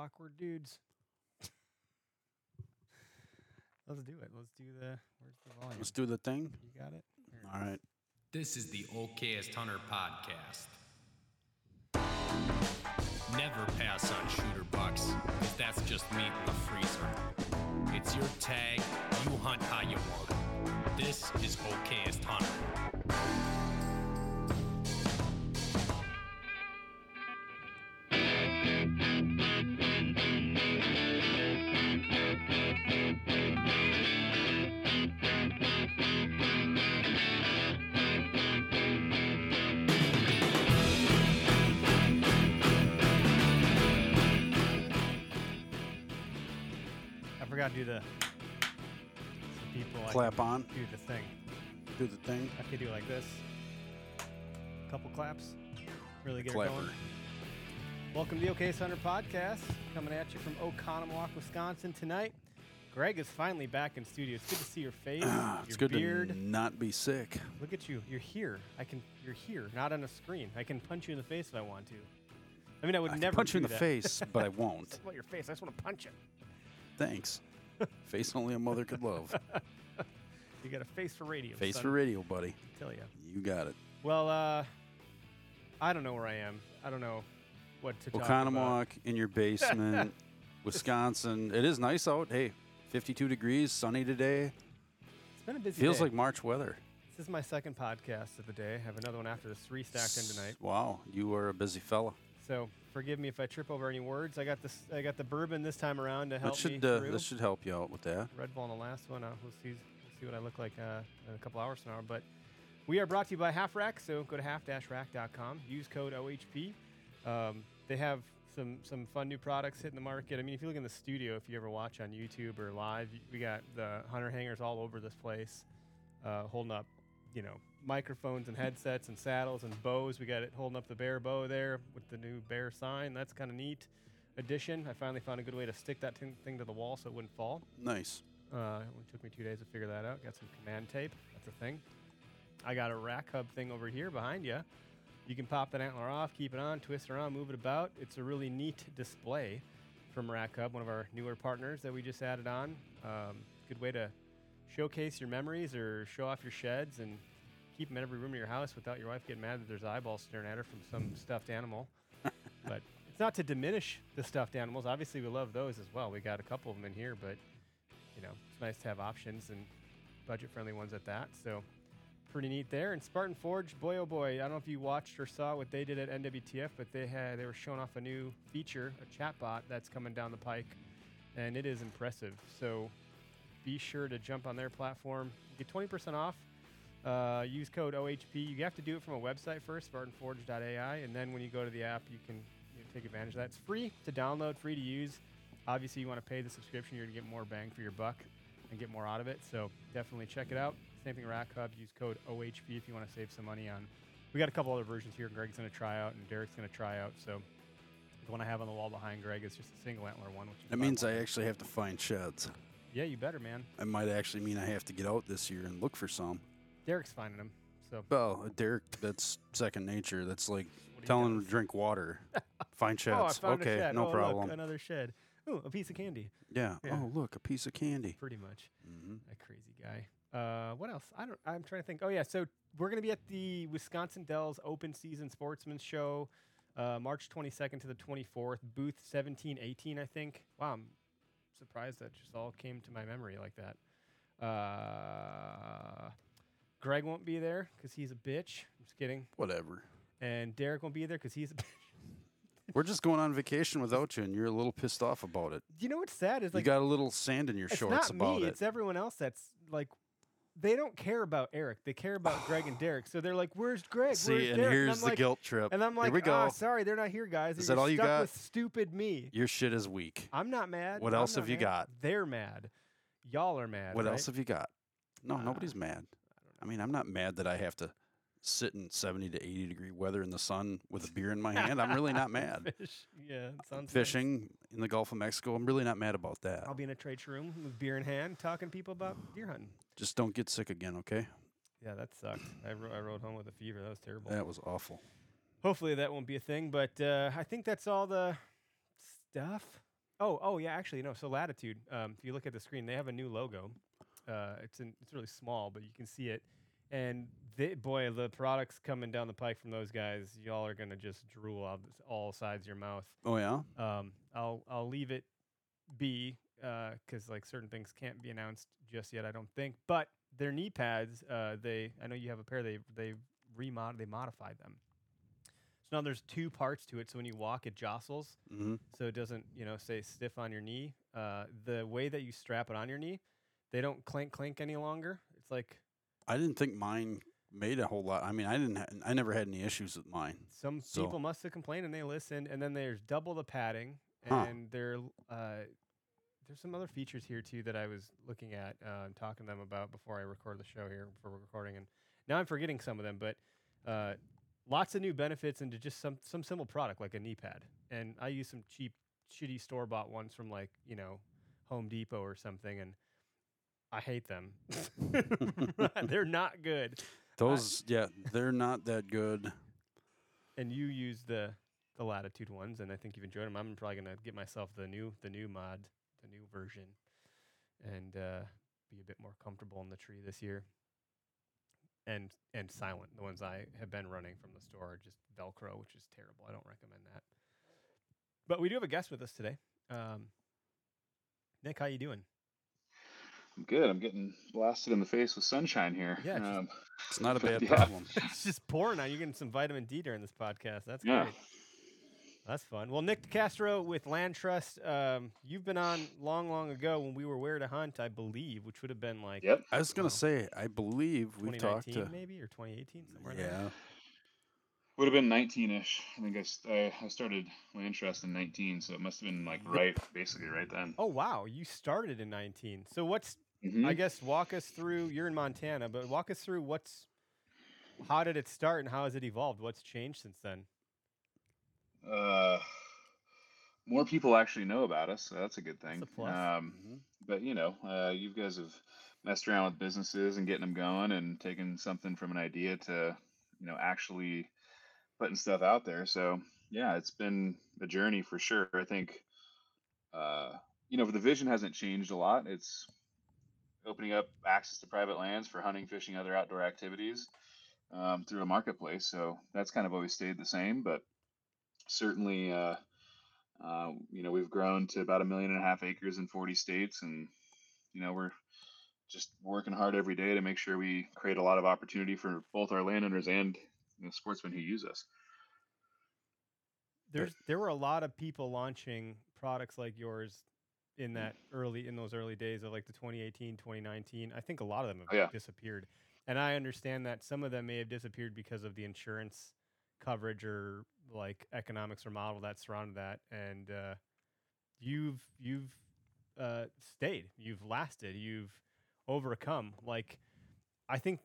Couple awkward dudes. Let's do it. Let's do the. Where's the volume? Let's do the thing. You got it. Here. All right. This is the OKest Hunter podcast. Never pass on shooter bucks, 'cause that's just meat in the freezer. It's your tag, you hunt how you want. This is OKest Hunter. Forgot to do the. People I Clap can on. Do the thing. Do the thing. I could do like this. Couple claps. Really get Clapper. it going. Welcome to the OK Center podcast. Coming at you from Oconomowoc, Wisconsin tonight. Greg is finally back in studio. It's good to see your face, your it's good beard. to not be sick. Look at you. You're here. I can. You're here, not on a screen. I can punch you in the face if I want to. I mean, I would I can never punch you in do the that. face, but I won't. about your face. I just want to punch it. Thanks. Face only a mother could love. You got a face for radio. Face son. for radio, buddy. I tell you. You got it. Well, uh, I don't know where I am. I don't know what to talk about. Oconomowoc in your basement, Wisconsin. It is nice out. Hey, 52 degrees, sunny today. It's been a busy Feels day. like March weather. This is my second podcast of the day. I have another one after this, three stacked in tonight. Wow, you are a busy fella. So forgive me if I trip over any words. I got this. I got the bourbon this time around to help That me should uh, through. that should help you out with that. Red Bull on the last one. Uh, we'll see. We'll see what I look like uh, in a couple hours from now. But we are brought to you by Half Rack. So go to half-rack.com. Use code OHP. Um, they have some some fun new products hitting the market. I mean, if you look in the studio, if you ever watch on YouTube or live, we got the hunter hangers all over this place, uh, holding up, you know, microphones and headsets and saddles and bows. We got it holding up the bear bow there with the new bear sign. That's kind of neat. Addition. I finally found a good way to stick that tin- thing to the wall so it wouldn't fall. Nice. Uh, it only took me two days to figure that out. Got some command tape. That's a thing. I got a rack hub thing over here behind you. You can pop that antler off, keep it on, twist it around, move it about. It's a really neat display from Rack Hub, one of our newer partners that we just added on. Um, good way to showcase your memories or show off your sheds and keep them in every room of your house without your wife getting mad that there's eyeballs staring at her from some stuffed animal. but it's not to diminish the stuffed animals. Obviously, we love those as well. We got a couple of them in here, but you know, it's nice to have options and budget-friendly ones at that. So pretty neat there. And Spartan Forge, boy oh boy, I don't know if you watched or saw what they did at NWTF, but they had they were showing off a new feature, a chatbot that's coming down the pike, and it is impressive. So be sure to jump on their platform, get 20% off. Uh, use code OHP. You have to do it from a website first, SpartanForge.ai, and then when you go to the app, you can you know, take advantage of that. It's free to download, free to use. Obviously, you want to pay the subscription, you're going to get more bang for your buck and get more out of it. So definitely check it out. Same thing, Rack Hub. Use code OHP if you want to save some money on. We got a couple other versions here. Greg's going to try out, and Derek's going to try out. So the one I have on the wall behind Greg is just a single antler one. Which is That means I actually have to find sheds. Yeah, you better, man. It might actually mean I have to get out this year and look for some. Derek's finding them. So Well, Derek, that's second nature. That's like telling him to drink water. Find sheds. Oh, I found okay, shed. no oh, look, problem. another shed. Ooh, a piece of candy. yeah. Yeah. Oh, look, a piece of candy. Pretty much. hmm A crazy guy. Uh, what else? I don't. I'm trying to think. Oh yeah, so we're gonna be at the Wisconsin Dells Open Season Sportsman Show, uh, March 22nd to the 24th, booth 1718, I think. Wow, I'm surprised that just all came to my memory like that. Uh, Greg won't be there because he's a bitch. I'm just kidding. Whatever. And Derek won't be there because he's a bitch. We're just going on vacation without you, and you're a little pissed off about it. you know what's sad is like you got a little sand in your it's shorts not about me. it. It's everyone else that's like they don't care about Eric. They care about Greg and Derek. So they're like, "Where's Greg? See, Where's and Derek?" here's I'm the like, guilt trip. And I'm like, Here we go. "Ah, sorry, they're not here, guys. Is You're that all you stuck got? With stupid me. Your shit is weak. I'm not mad. What I'm else have you mad. got? They're mad. Y'all are mad. What right? else have you got? No, Uh, nobody's mad. I mean, I'm not mad that I have to sit in 70 to 80 degree weather in the sun with a beer in my hand. I'm really not mad. Fish. Yeah, sounds nice. Fishing in the Gulf of Mexico, I'm really not mad about that. I'll be in a trade room with beer in hand, talking to people about deer hunting. Just don't get sick again, okay? Yeah, that sucked. I, ro- I rode home with a fever. That was terrible. That was awful. Hopefully that won't be a thing, but uh, I think that's all the stuff. Oh, oh yeah, actually no. So Latitude, um, if you look at the screen, they have a new logo. Uh, it's in, it's really small, but you can see it. And they, boy, the products coming down the pike from those guys, y'all are gonna just drool out all sides of your mouth. Oh, yeah? Um, I'll I'll leave it be because like certain things can't be announced just yet. I don't think. But their knee pads, uh, they I know you have a pair. They they remod they modified them. So now there's two parts to it. So when you walk, it jostles, hmm so it doesn't you know stay stiff on your knee. Uh, the way that you strap it on your knee, they don't clink clink any longer. It's like I didn't think mine made a whole lot. I mean, I didn't. Ha- I never had any issues with mine. Some So- people must have complained and they listened. And then there's double the padding, and Huh. and there uh, there's some other features here too that I was looking at uh, and talking to them about before I record the show here for recording. And now I'm forgetting some of them, but uh, lots of new benefits into just some some simple product like a knee pad. And I use some cheap, shitty store bought ones from like you know Home Depot or something, and I hate them. They're not good. Those, yeah, they're not that good. and you use the the latitude ones and i think you've enjoyed them i'm probably going to get myself the new the new mod the new version and uh, be a bit more comfortable in the tree this year and and silent the ones i have been running from the store are just velcro which is terrible i don't recommend that but we do have a guest with us today um, Nic how you doing I'm good. I'm getting blasted in the face with sunshine here. Yeah, just- Um, It's not a bad Yeah. problem. it's just pouring on You're getting some vitamin d during this podcast that's yeah. great That's fun. Well, Nic Castro with LandTrust, um, you've been on long, long ago when we were Where to Hunt, I believe, which would have been like Yep. I was gonna Wow. say, I believe we've talked 2019 to. maybe or 2018 somewhere. in there. Yeah, Would have been 19ish. I think I I started LandTrust in 19, so it must have been like right, basically right then. Oh wow, you started in 19. So what's Mhm. I guess walk us through. You're in Montana, but walk us through what's how did it start and how has it evolved? What's changed since then? Uh, more people actually know about us, so that's a good thing. a. Um, Mhm. but you know, uh, you guys have messed around with businesses and getting them going, and taking something from an idea to, you know, actually putting stuff out there. So yeah, it's been a journey for sure. I think, uh, you know, the vision hasn't changed a lot. It's opening up access to private lands for hunting, fishing, other outdoor activities um, through a marketplace. So that's kind of always stayed the same, but certainly, uh, uh, you know, we've grown to about a million and a half acres in 40 states, and you know, we're just working hard every day to make sure we create a lot of opportunity for both our landowners and you know, sportsmen who use us. There's there were a lot of people launching products like yours Mm. in that early in those early days of like the 2018, 2019. I think a lot of them have Oh, yeah. disappeared. And I understand that some of them may have disappeared because of the insurance coverage or like economics or model that surrounded that. And uh, you've you've uh, stayed, you've lasted, you've overcome. Like I think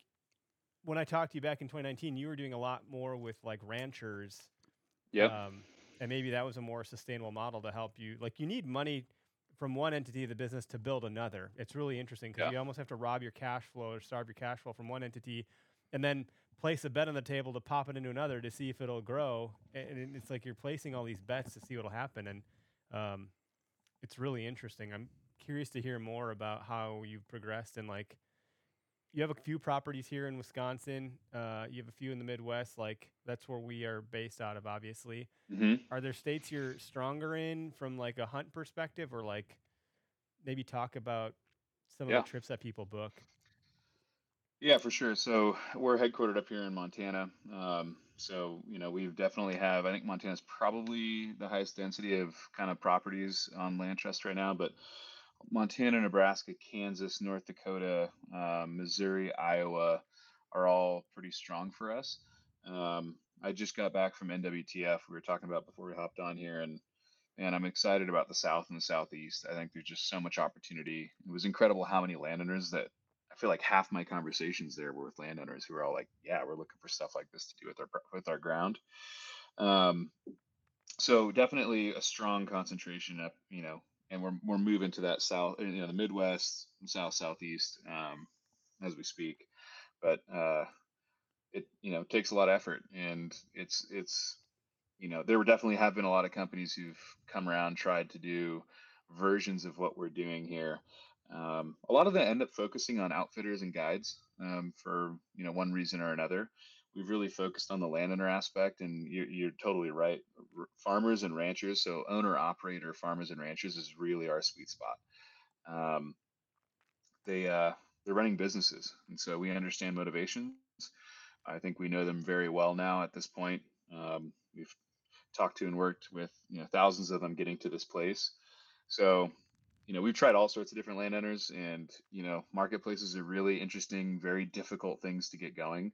when I talked to you back in 2019, you were doing a lot more with like ranchers Yeah. um, and maybe that was a more sustainable model to help you. Like you need money from one entity of the business to build another. It's really interesting because Yeah. you almost have to rob your cash flow or starve your cash flow from one entity, and then place a bet on the table to pop it into another to see if it'll grow. And it's like you're placing all these bets to see what'll happen, and um, it's really interesting. I'm curious to hear more about how you've progressed and like. You have a few properties here in Wisconsin. Uh, you have a few in the Midwest. Like that's where we are based out of, obviously hmm are there states you're stronger in from like a hunt perspective or like maybe talk about some Yeah. of the trips that people book Yeah, for sure. So we're headquartered up here in Montana. Um, so you know, we definitely have. I think Montana's probably the highest density of kind of properties on LandTrust right now. But Montana, Nebraska, Kansas, North Dakota, um, Missouri, Iowa are all pretty strong for us. Um, I just got back from NWTF. We were talking about before we hopped on here, and and I'm excited about the South and the Southeast. I think there's just so much opportunity. It was incredible how many landowners that I feel like half my conversations there were with landowners who are all like, "Yeah, we're looking for stuff like this to do with our with our ground." Um, so definitely a strong concentration up, you know, and we're we're moving to that south, you know, the Midwest, South Southeast, um, as we speak. But uh, it you know takes a lot of effort, and it's it's you know there definitely have been a lot of companies who've come around tried to do versions of what we're doing here. Um, a lot of them end up focusing on outfitters and guides um, for you know one reason or another. We've really focused on the landowner aspect and you're, you're totally right. Farmers and ranchers so owner operator farmers and ranchers is really our sweet spot. Um, they uh, they're running businesses and so we understand motivations. I think we know them very well now at this point. Um, we've talked to and worked with you know thousands of them getting to this place. So you know we've tried all sorts of different landowners and you know marketplaces are really interesting very difficult things to get going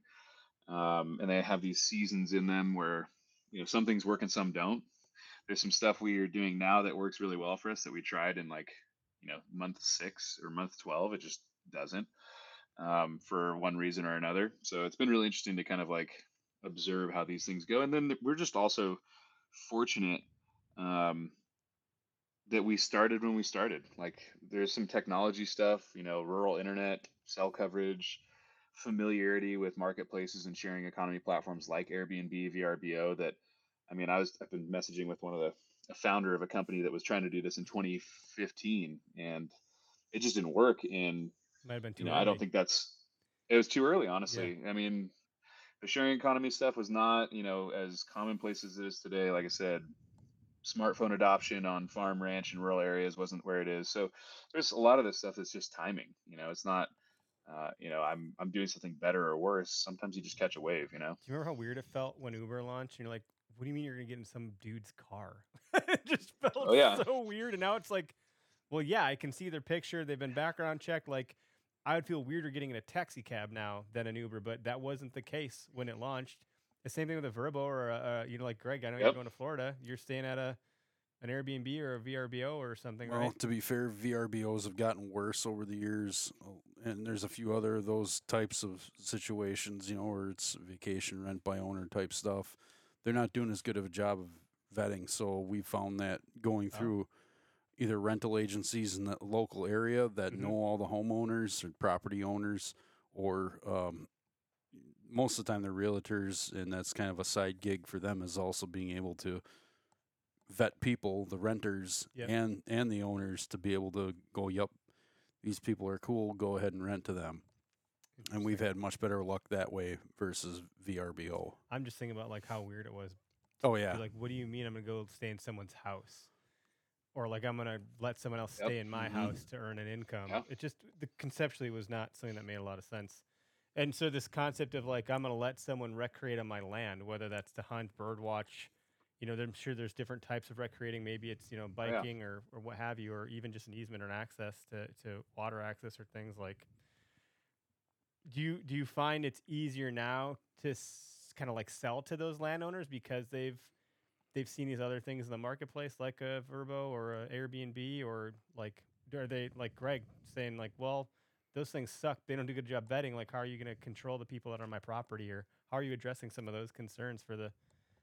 um, and they have these seasons in them where you know some things work and some don't. There's some stuff we are doing now that works really well for us that we tried in like you know month six or month twelve. It just doesn't um, for one reason or another. So it's been really interesting to kind of like observe how these things go, and then we're just also fortunate um, that we started when we started. Like there's some technology stuff, you know, rural internet, cell coverage, familiarity with marketplaces and sharing economy platforms like Airbnb, VRBO that I mean, I was I've been messaging with one of the a founder of a company that was trying to do this in 2015 and it just didn't work and Might have been too you know. I don't think that's it was too early, honestly. I mean, the sharing economy stuff was not, you know, as commonplace as it is today. Like I said, smartphone adoption on farm, ranch, and rural areas wasn't where it is. So there's a lot of this stuff that's just timing. You know, it's not uh, you know, I'm I'm doing something better or worse. Sometimes you just catch a wave, you know. Do you remember how weird it felt when Uber launched? And you're like, what do you mean you're gonna get in some dude's car? it just felt Oh, yeah. so weird. And now it's like, well, yeah, I can see their picture. They've been background checked. Like, I would feel weirder getting in a taxi cab now than an Uber, but that wasn't the case when it launched. The same thing with a VRBO or a, a you know, like Greg. I know you're going to Florida. You're staying at a an Airbnb or a VRBO or something, Well, right? to be fair, VRBOs have gotten worse over the years, uh, and there's a few other of those types of situations, you know, where it's vacation rent by owner type stuff. They're not doing as good of a job of vetting, so we found that going Oh. through either rental agencies in the local area that Mhm. know all the homeowners or property owners, or um, most of the time they're realtors, and that's kind of a side gig for them is also being able to vet people, the renters Yep. and and the owners to be able to go, yep, these people are cool, go ahead and rent to them. And we've had much better luck that way versus VRBO. I'm just thinking about like how weird it was Oh Be yeah. Like, what do you mean I'm gonna go stay in someone's house? Or like I'm gonna let someone else Yep. stay in my Mhm. house to earn an income. Yeah. It just the conceptually was not something that made a lot of sense. And so this concept of like I'm gonna let someone recreate on my land, whether that's to hunt, bird watch, you know, I'm sure there's different types of recreating. Maybe it's you know Oh, yeah. biking or or what have you, or even just an easement or an access to to water access or things like. Do you do you find it's easier now to s- kind of like sell to those landowners because they've they've seen these other things in the marketplace like a VRBO or a Airbnb or like are they like Greg saying like well those things suck they don't do a good job vetting like how are you going to control the people that are on my property or how are you addressing some of those concerns for the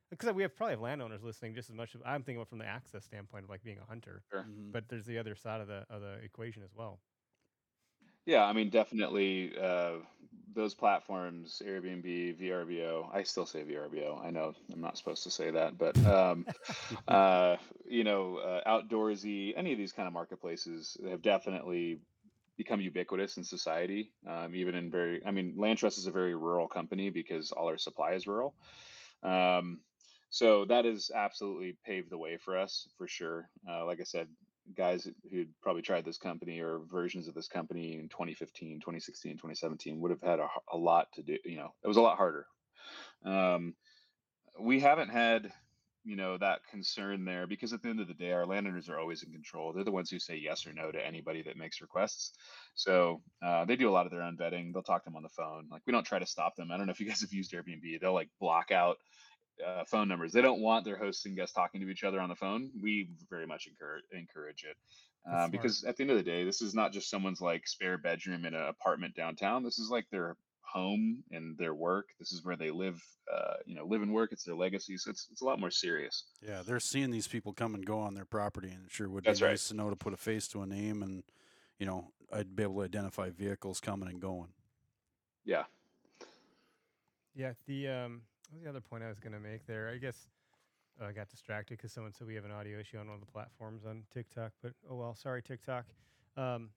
because we have probably have landowners listening just as much as I'm thinking about from the access standpoint of like being a hunter Sure. Mhm. but there's the other side of the of the equation as well Yeah, I mean, definitely uh, those platforms, Airbnb, VRBO. I still say VRBO. I know I'm not supposed to say that, but um, uh, you know, uh, outdoorsy, any of these kind of marketplaces have definitely become ubiquitous in society. Um, even in very, I mean, LandTrust is a very rural company because all our supply is rural. Um, so that has absolutely paved the way for us for sure. Uh, like I said, guys who'd probably tried this company or versions of this company in 2015, 2016, 2017 would have had a lot to do. You know, it was a lot harder. Um, we haven't had you know that concern there because at the end of the day our landowners are always in control. They're the ones who say yes or no to anybody that makes requests. So uh, they do a lot of their own vetting. They'll talk to them on the phone. Like we don't try to stop them. I don't know if you guys have used airbnb. They'll like block out uh, phone numbers. They don't want their hosts and guests talking to each other on the phone. We very much encourage encourage it uh, because at the end of the day this is not just someone's like spare bedroom in an apartment downtown. This is like their home and their work. This is where they live, uh, you know, live and work. It's their legacy. So it's, it's a lot more serious. Yeah, they're seeing these people come and go on their property, and it sure would That's be right. nice to know to put a face to a name, and you know, I'd be able to identify vehicles coming and going. Yeah. Yeah. The um, what was the other point I was going to make there? I guess uh, I got distracted because someone said we have an audio issue on one of the platforms on TikTok, but oh well, sorry TikTok. Um,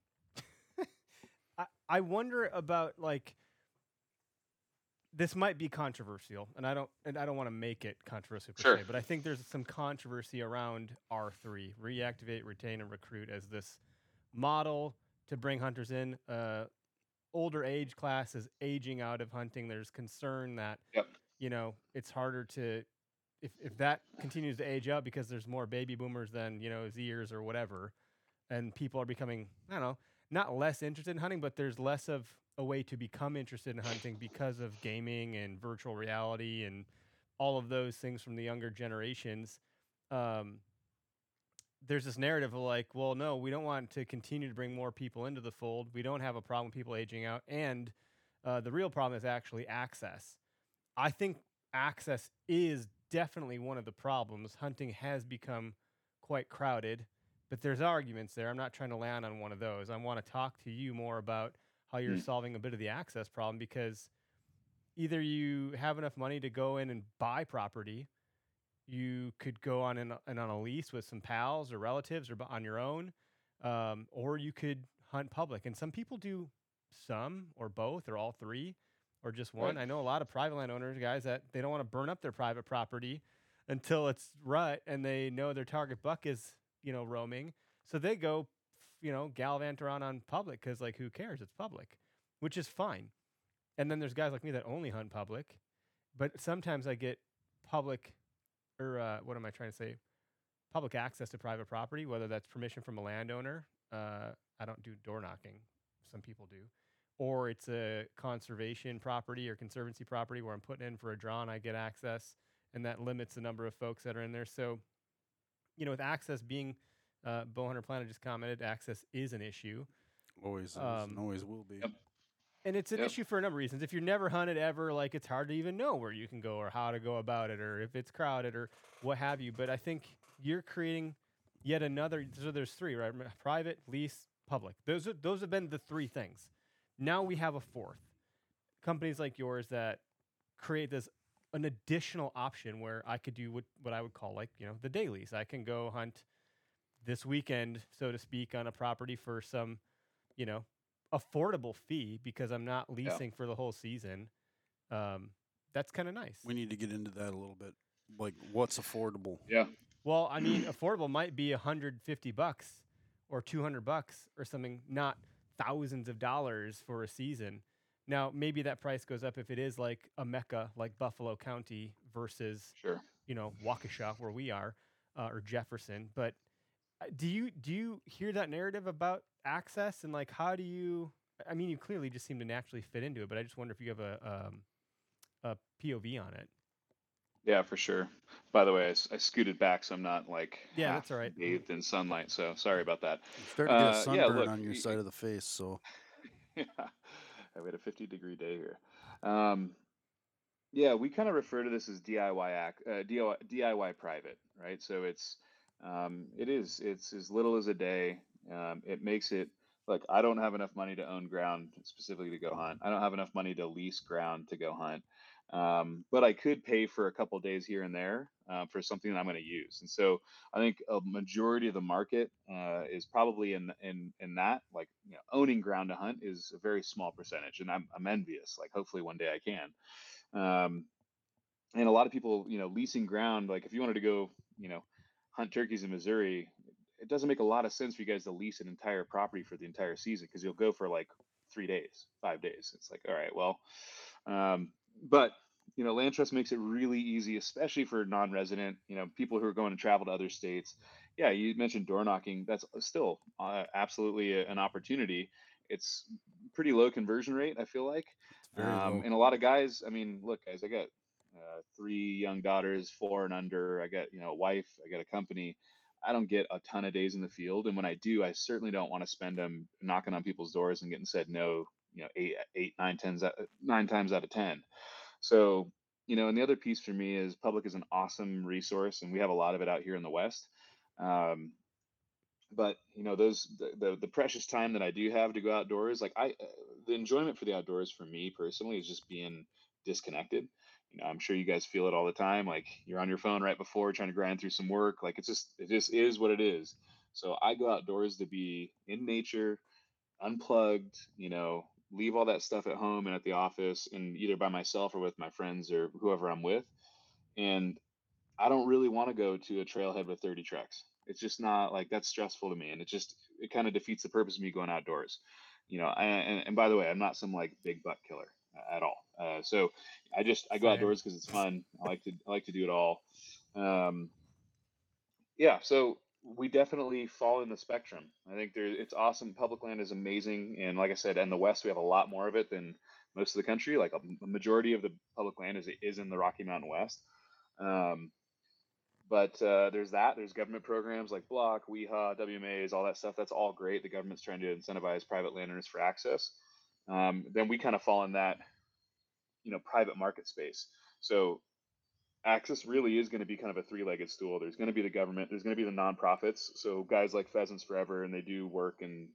I I wonder about like this might be controversial, and I don't and I don't want to make it controversial per sure. se, but I think there's some controversy around R3, reactivate, retain, and recruit as this model to bring hunters in. Uh, older age class is aging out of hunting. There's concern that yep. you know it's harder to if if that continues to age out because there's more baby boomers than you know Zers or whatever, and people are becoming I don't know not less interested in hunting, but there's less of a way to become interested in hunting because of gaming and virtual reality and all of those things from the younger generations. Um, there's this narrative of like, well, no, we don't want to continue to bring more people into the fold. We don't have a problem with people aging out. And uh, the real problem is actually access. I think access is definitely one of the problems. Hunting has become quite crowded, but there's arguments there. I'm not trying to land on one of those. I want to talk to you more about how you're mm. solving a bit of the access problem because either you have enough money to go in and buy property, you could go on and on a lease with some pals or relatives or on your own, um, or you could hunt public. And some people do some or both or all three or just one. Right. I know a lot of private landowners, guys, that they don't want to burn up their private property until it's rut and they know their target buck is, you know, roaming. So they go you know, gallivant around on public because, like, who cares? It's public, which is fine. And then there's guys like me that only hunt public, but sometimes I get public, or uh, what am I trying to say? Public access to private property, whether that's permission from a landowner. Uh, I don't do door knocking. Some people do. Or it's a conservation property or conservancy property where I'm putting in for a draw and I get access, and that limits the number of folks that are in there. So, you know, with access being uh, Bowhunter Planet just commented access is an issue. Always um, always will be. Yep. And it's an yep. issue for a number of reasons. If you're never hunted ever, like it's hard to even know where you can go or how to go about it or if it's crowded or what have you. But I think you're creating yet another. So there's three, right? Private, lease, public. Those are, those have been the three things. Now we have a fourth. Companies like yours that create this an additional option where I could do what, what I would call like you know the dailies. I can go hunt this weekend, so to speak, on a property for some, you know, affordable fee because I'm not leasing yeah. for the whole season. Um, that's kind of nice. We need to get into that a little bit. Like, what's affordable? Yeah. Well, I mean, affordable might be 150 bucks or 200 bucks or something, not thousands of dollars for a season. Now, maybe that price goes up if it is like a mecca like Buffalo County versus, sure. you know, Waukesha where we are uh, or Jefferson. But do you do you hear that narrative about access and like how do you? I mean, you clearly just seem to naturally fit into it, but I just wonder if you have a um, a POV on it. Yeah, for sure. By the way, I, I, scooted back, so I'm not like yeah, that's all right. Bathed in sunlight, so sorry about that. You're starting to get a sunburn uh, yeah, look, on your side of the face, so yeah, we had a 50 degree day here. Um, yeah, we kind of refer to this as DIY act, uh, DIY, DIY private, right? So it's um, it is. It's as little as a day. Um, it makes it like I don't have enough money to own ground specifically to go hunt. I don't have enough money to lease ground to go hunt. Um, but I could pay for a couple days here and there uh, for something that I'm going to use. And so I think a majority of the market uh, is probably in in in that. Like you know, owning ground to hunt is a very small percentage, and I'm I'm envious. Like hopefully one day I can. Um, and a lot of people, you know, leasing ground. Like if you wanted to go, you know, hunt turkeys in Missouri, it doesn't make a lot of sense for you guys to lease an entire property for the entire season because you'll go for like three days, five days. It's like, all right, well, um, but you know, LandTrust makes it really easy, especially for non-resident, you know, people who are going to travel to other states. Yeah, you mentioned door knocking. That's still uh, absolutely a, an opportunity. It's pretty low conversion rate. I feel like, um, and a lot of guys. I mean, look, guys, I got uh, three young daughters, four and under. I got you know a wife. I got a company. I don't get a ton of days in the field, and when I do, I certainly don't want to spend them knocking on people's doors and getting said no. You know, eight, eight, nine, tens, nine times out of ten. So, you know, and the other piece for me is public is an awesome resource, and we have a lot of it out here in the West. Um, but you know, those the, the, the precious time that I do have to go outdoors, like I, uh, the enjoyment for the outdoors for me personally is just being disconnected. You know, I'm sure you guys feel it all the time. Like you're on your phone right before trying to grind through some work. Like it's just it just is what it is. So I go outdoors to be in nature, unplugged. You know, leave all that stuff at home and at the office, and either by myself or with my friends or whoever I'm with. And I don't really want to go to a trailhead with 30 trucks. It's just not like that's stressful to me, and it just it kind of defeats the purpose of me going outdoors. You know, and, and by the way, I'm not some like big butt killer at all. Uh, so I just I go outdoors because it's fun. I like to I like to do it all. Um, yeah, so we definitely fall in the spectrum. I think there it's awesome. Public land is amazing, and like I said, in the West we have a lot more of it than most of the country. Like a, a majority of the public land is is in the Rocky Mountain West. Um, but uh, there's that. There's government programs like Block, WIHA, WMAs, all that stuff. That's all great. The government's trying to incentivize private landowners for access um, then we kind of fall in that you know private market space. So access really is going to be kind of a three-legged stool. There's going to be the government there's going to be the nonprofits. So guys like pheasants forever and they do work and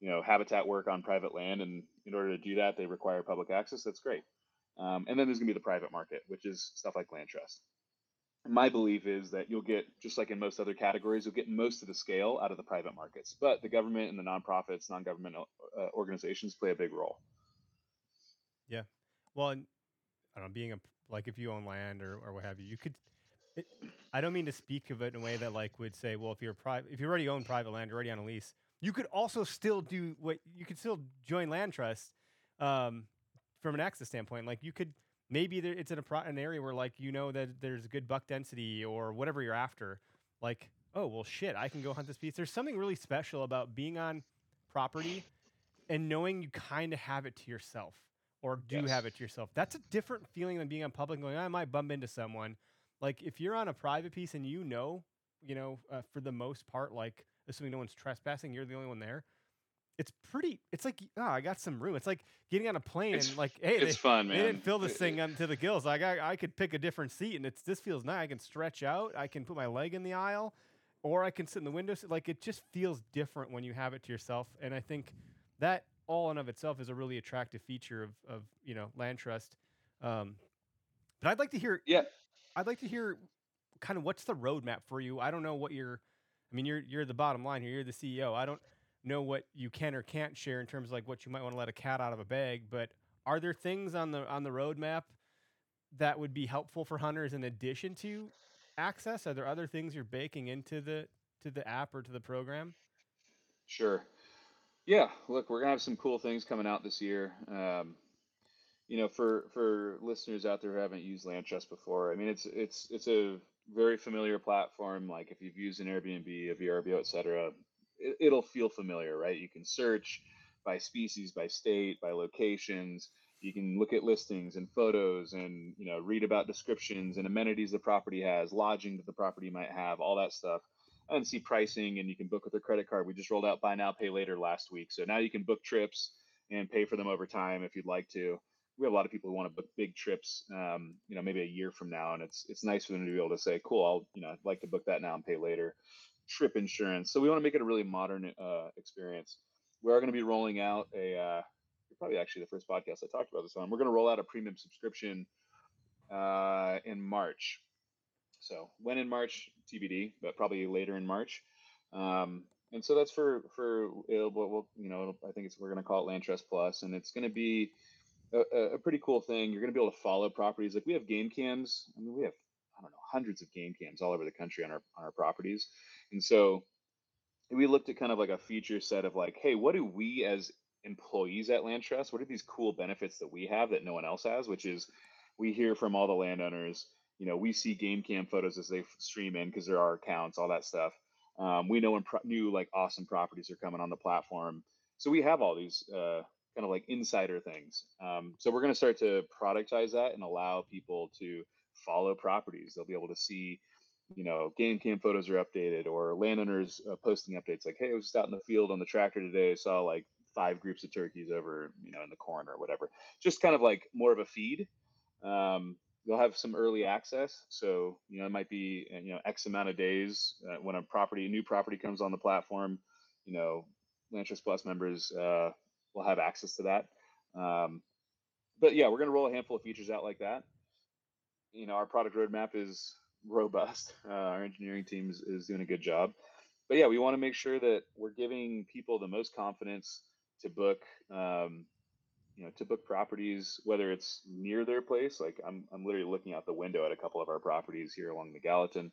you know habitat work on private land and in order to do that they require public access. That's great. Um, and then there's going to be the private market which is stuff like LandTrust my belief is that you'll get just like in most other categories you'll get most of the scale out of the private markets but the government and the nonprofits non-government uh, organizations play a big role. Yeah. Well and i don't know being a like if you own land or, or what have you you could it, i don't mean to speak of it in a way that like would say well if you're private if you already own private land you're already on a lease you could also still do what you could still join LandTrust um, from an access standpoint. Like you could maybe there, it's in a pro- an area where like you know that there's good buck density or whatever you're after. Like, oh well, shit, I can go hunt this piece. There's something really special about being on property and knowing you kind of have it to yourself or do yes. have it to yourself. That's a different feeling than being on public and going, I might bump into someone. Like if you're on a private piece and you know, you know, uh, for the most part, like assuming no one's trespassing, you're the only one there it's pretty. It's like oh, I got some room. It's like getting on a plane it's, and like hey, it's they, fun, man. They didn't fill this thing to the gills. Like I, I could pick a different seat, and it's this feels nice. I can stretch out. I can put my leg in the aisle, or I can sit in the window. Seat. Like it just feels different when you have it to yourself. And I think that all in of itself is a really attractive feature of of you know LandTrust. Um, but I'd like to hear. Yeah. I'd like to hear kind of what's the roadmap for you. I don't know what you're. I mean, you're you're the bottom line here. You're the CEO. I don't know what you can or can't share in terms of like what you might want to let a cat out of a bag, but are there things on the on the roadmap that would be helpful for hunters in addition to access? Are there other things you're baking into the to the app or to the program? Sure. Yeah, look, we're gonna have some cool things coming out this year. Um, you know, for for listeners out there who haven't used LandTrust before, I mean, it's it's it's a very familiar platform. Like if you've used an Airbnb, a VRBO, et cetera, it, will feel familiar, right? You can search by species, by state, by locations. You can look at listings and photos and you know read about descriptions and amenities the property has, lodging that the property might have, all that stuff, and see pricing. And you can book with a credit card. We just rolled out buy now, pay later last week, so now you can book trips and pay for them over time if you'd like to. We have a lot of people who want to book big trips, um, you know, maybe a year from now, and it's it's nice for them to be able to say, "Cool, I'll you know I'd like to book that now and pay later." Trip insurance. So we want to make it a really modern uh, experience. We are going to be rolling out a, uh, probably actually the first podcast I talked about this on. We're going to roll out a premium subscription uh, in March. So when in March, TBD, but probably later in March. Um, and so that's for for we'll, you know I think it's we're going to call it LandTrust Plus, and it's going to be a, a, pretty cool thing. You're going to be able to follow properties like we have game cams. I mean, we have Don't know hundreds of game cams all over the country on our on our properties, and so we looked at kind of like a feature set of like, hey, what do we as employees at LandTrust, what are these cool benefits that we have that no one else has? Which is we hear from all the landowners. You know, we see game cam photos as they stream in because there are accounts, all that stuff. Um, we know when pro- new like awesome properties are coming on the platform, so we have all these uh, kind of like insider things. Um, so we're going to start to productize that and allow people to follow properties. They'll be able to see, you know, game cam photos are updated or landowners uh, posting updates like, hey, I was just out in the field on the tractor today, saw like five groups of turkeys over, you know, in the corn or whatever. Just kind of like more of a feed. Um, they'll have some early access, so you know it might be uh, you know X amount of days uh, when a property, a new property comes on the platform. You know, LandTrust Plus members uh, will have access to that. Um, but yeah, we're going to roll a handful of features out like that. You know, our product roadmap is robust. Uh, our engineering team is, is doing a good job. But yeah, we want to make sure that we're giving people the most confidence to book, um, you know, to book properties, whether it's near their place, like I'm, I'm literally looking out the window at a couple of our properties here along the Gallatin,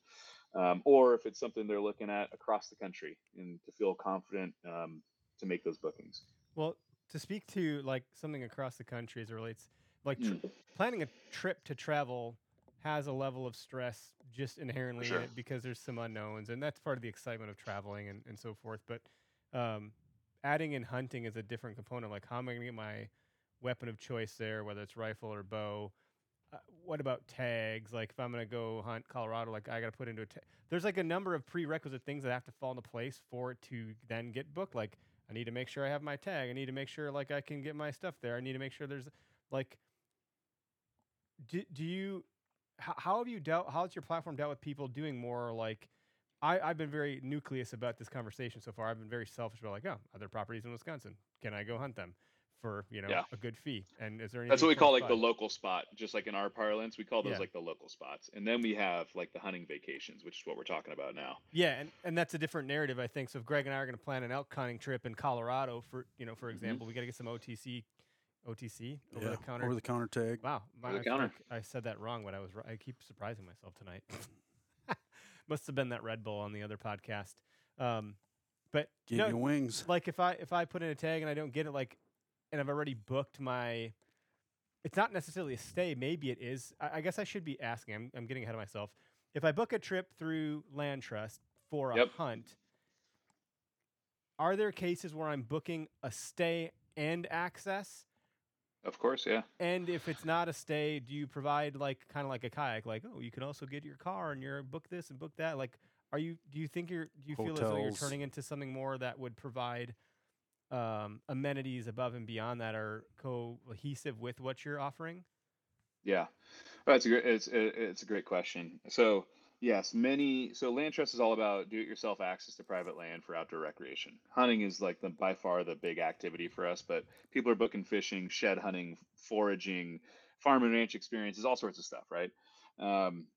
um, or if it's something they're looking at across the country and to feel confident um, to make those bookings. Well, to speak to like something across the country as it relates, like tr- Mm. planning a trip to travel has a level of stress just inherently sure. in it because there's some unknowns, and that's part of the excitement of traveling and, and so forth. But um, adding in hunting is a different component. Like, how am I going to get my weapon of choice there, whether it's rifle or bow? Uh, what about tags? Like, if I'm going to go hunt Colorado, like I got to put into a tag. There's like a number of prerequisite things that have to fall into place for it to then get booked. Like, I need to make sure I have my tag. I need to make sure like I can get my stuff there. I need to make sure there's like do, do you how, how have you dealt how has your platform dealt with people doing more like I, I've been very nucleus about this conversation so far. I've been very selfish about like, oh, other properties in Wisconsin. Can I go hunt them for, you know, Yeah. a good fee? And is there anything That's what we call like the local spot, just like in our parlance, we call those Yeah. like the local spots. And then we have like the hunting vacations, which is what we're talking about now. Yeah, and, and that's a different narrative, I think. So if Greg and I are going to plan an elk hunting trip in Colorado, for you know, Mm-hmm. for example, we got to get some OTC, OTC over yeah, the counter. over the counter tag. wow, my, the I, counter. I said that wrong, but I was. ri- I keep surprising myself tonight. Must have been that Red Bull on the other podcast. Um, but Give no, you wings. like if I if I put in a tag and I don't get it, like, and I've already booked my. It's not necessarily a stay. Maybe it is. I, I guess I should be asking. I'm, I'm getting ahead of myself. If I book a trip through LandTrust for a Yep. hunt, are there cases where I'm booking a stay and access? Of course, yeah. And if it's not a stay, do you provide like kind of like a kayak, like oh, you can also get your car and your book this and book that? Like, are you? Do you think you're? Do you feel as though you're turning into something more that would provide um, amenities above and beyond that are cohesive with what you're offering? Yeah, Well, that's a great. It's it's a great question. So yes, many. So LandTrust is all about do-it-yourself access to private land for outdoor recreation. Hunting is like the by far the big activity for us, but people are booking fishing, shed hunting, foraging, farm and ranch experiences, all sorts of stuff, right? Um,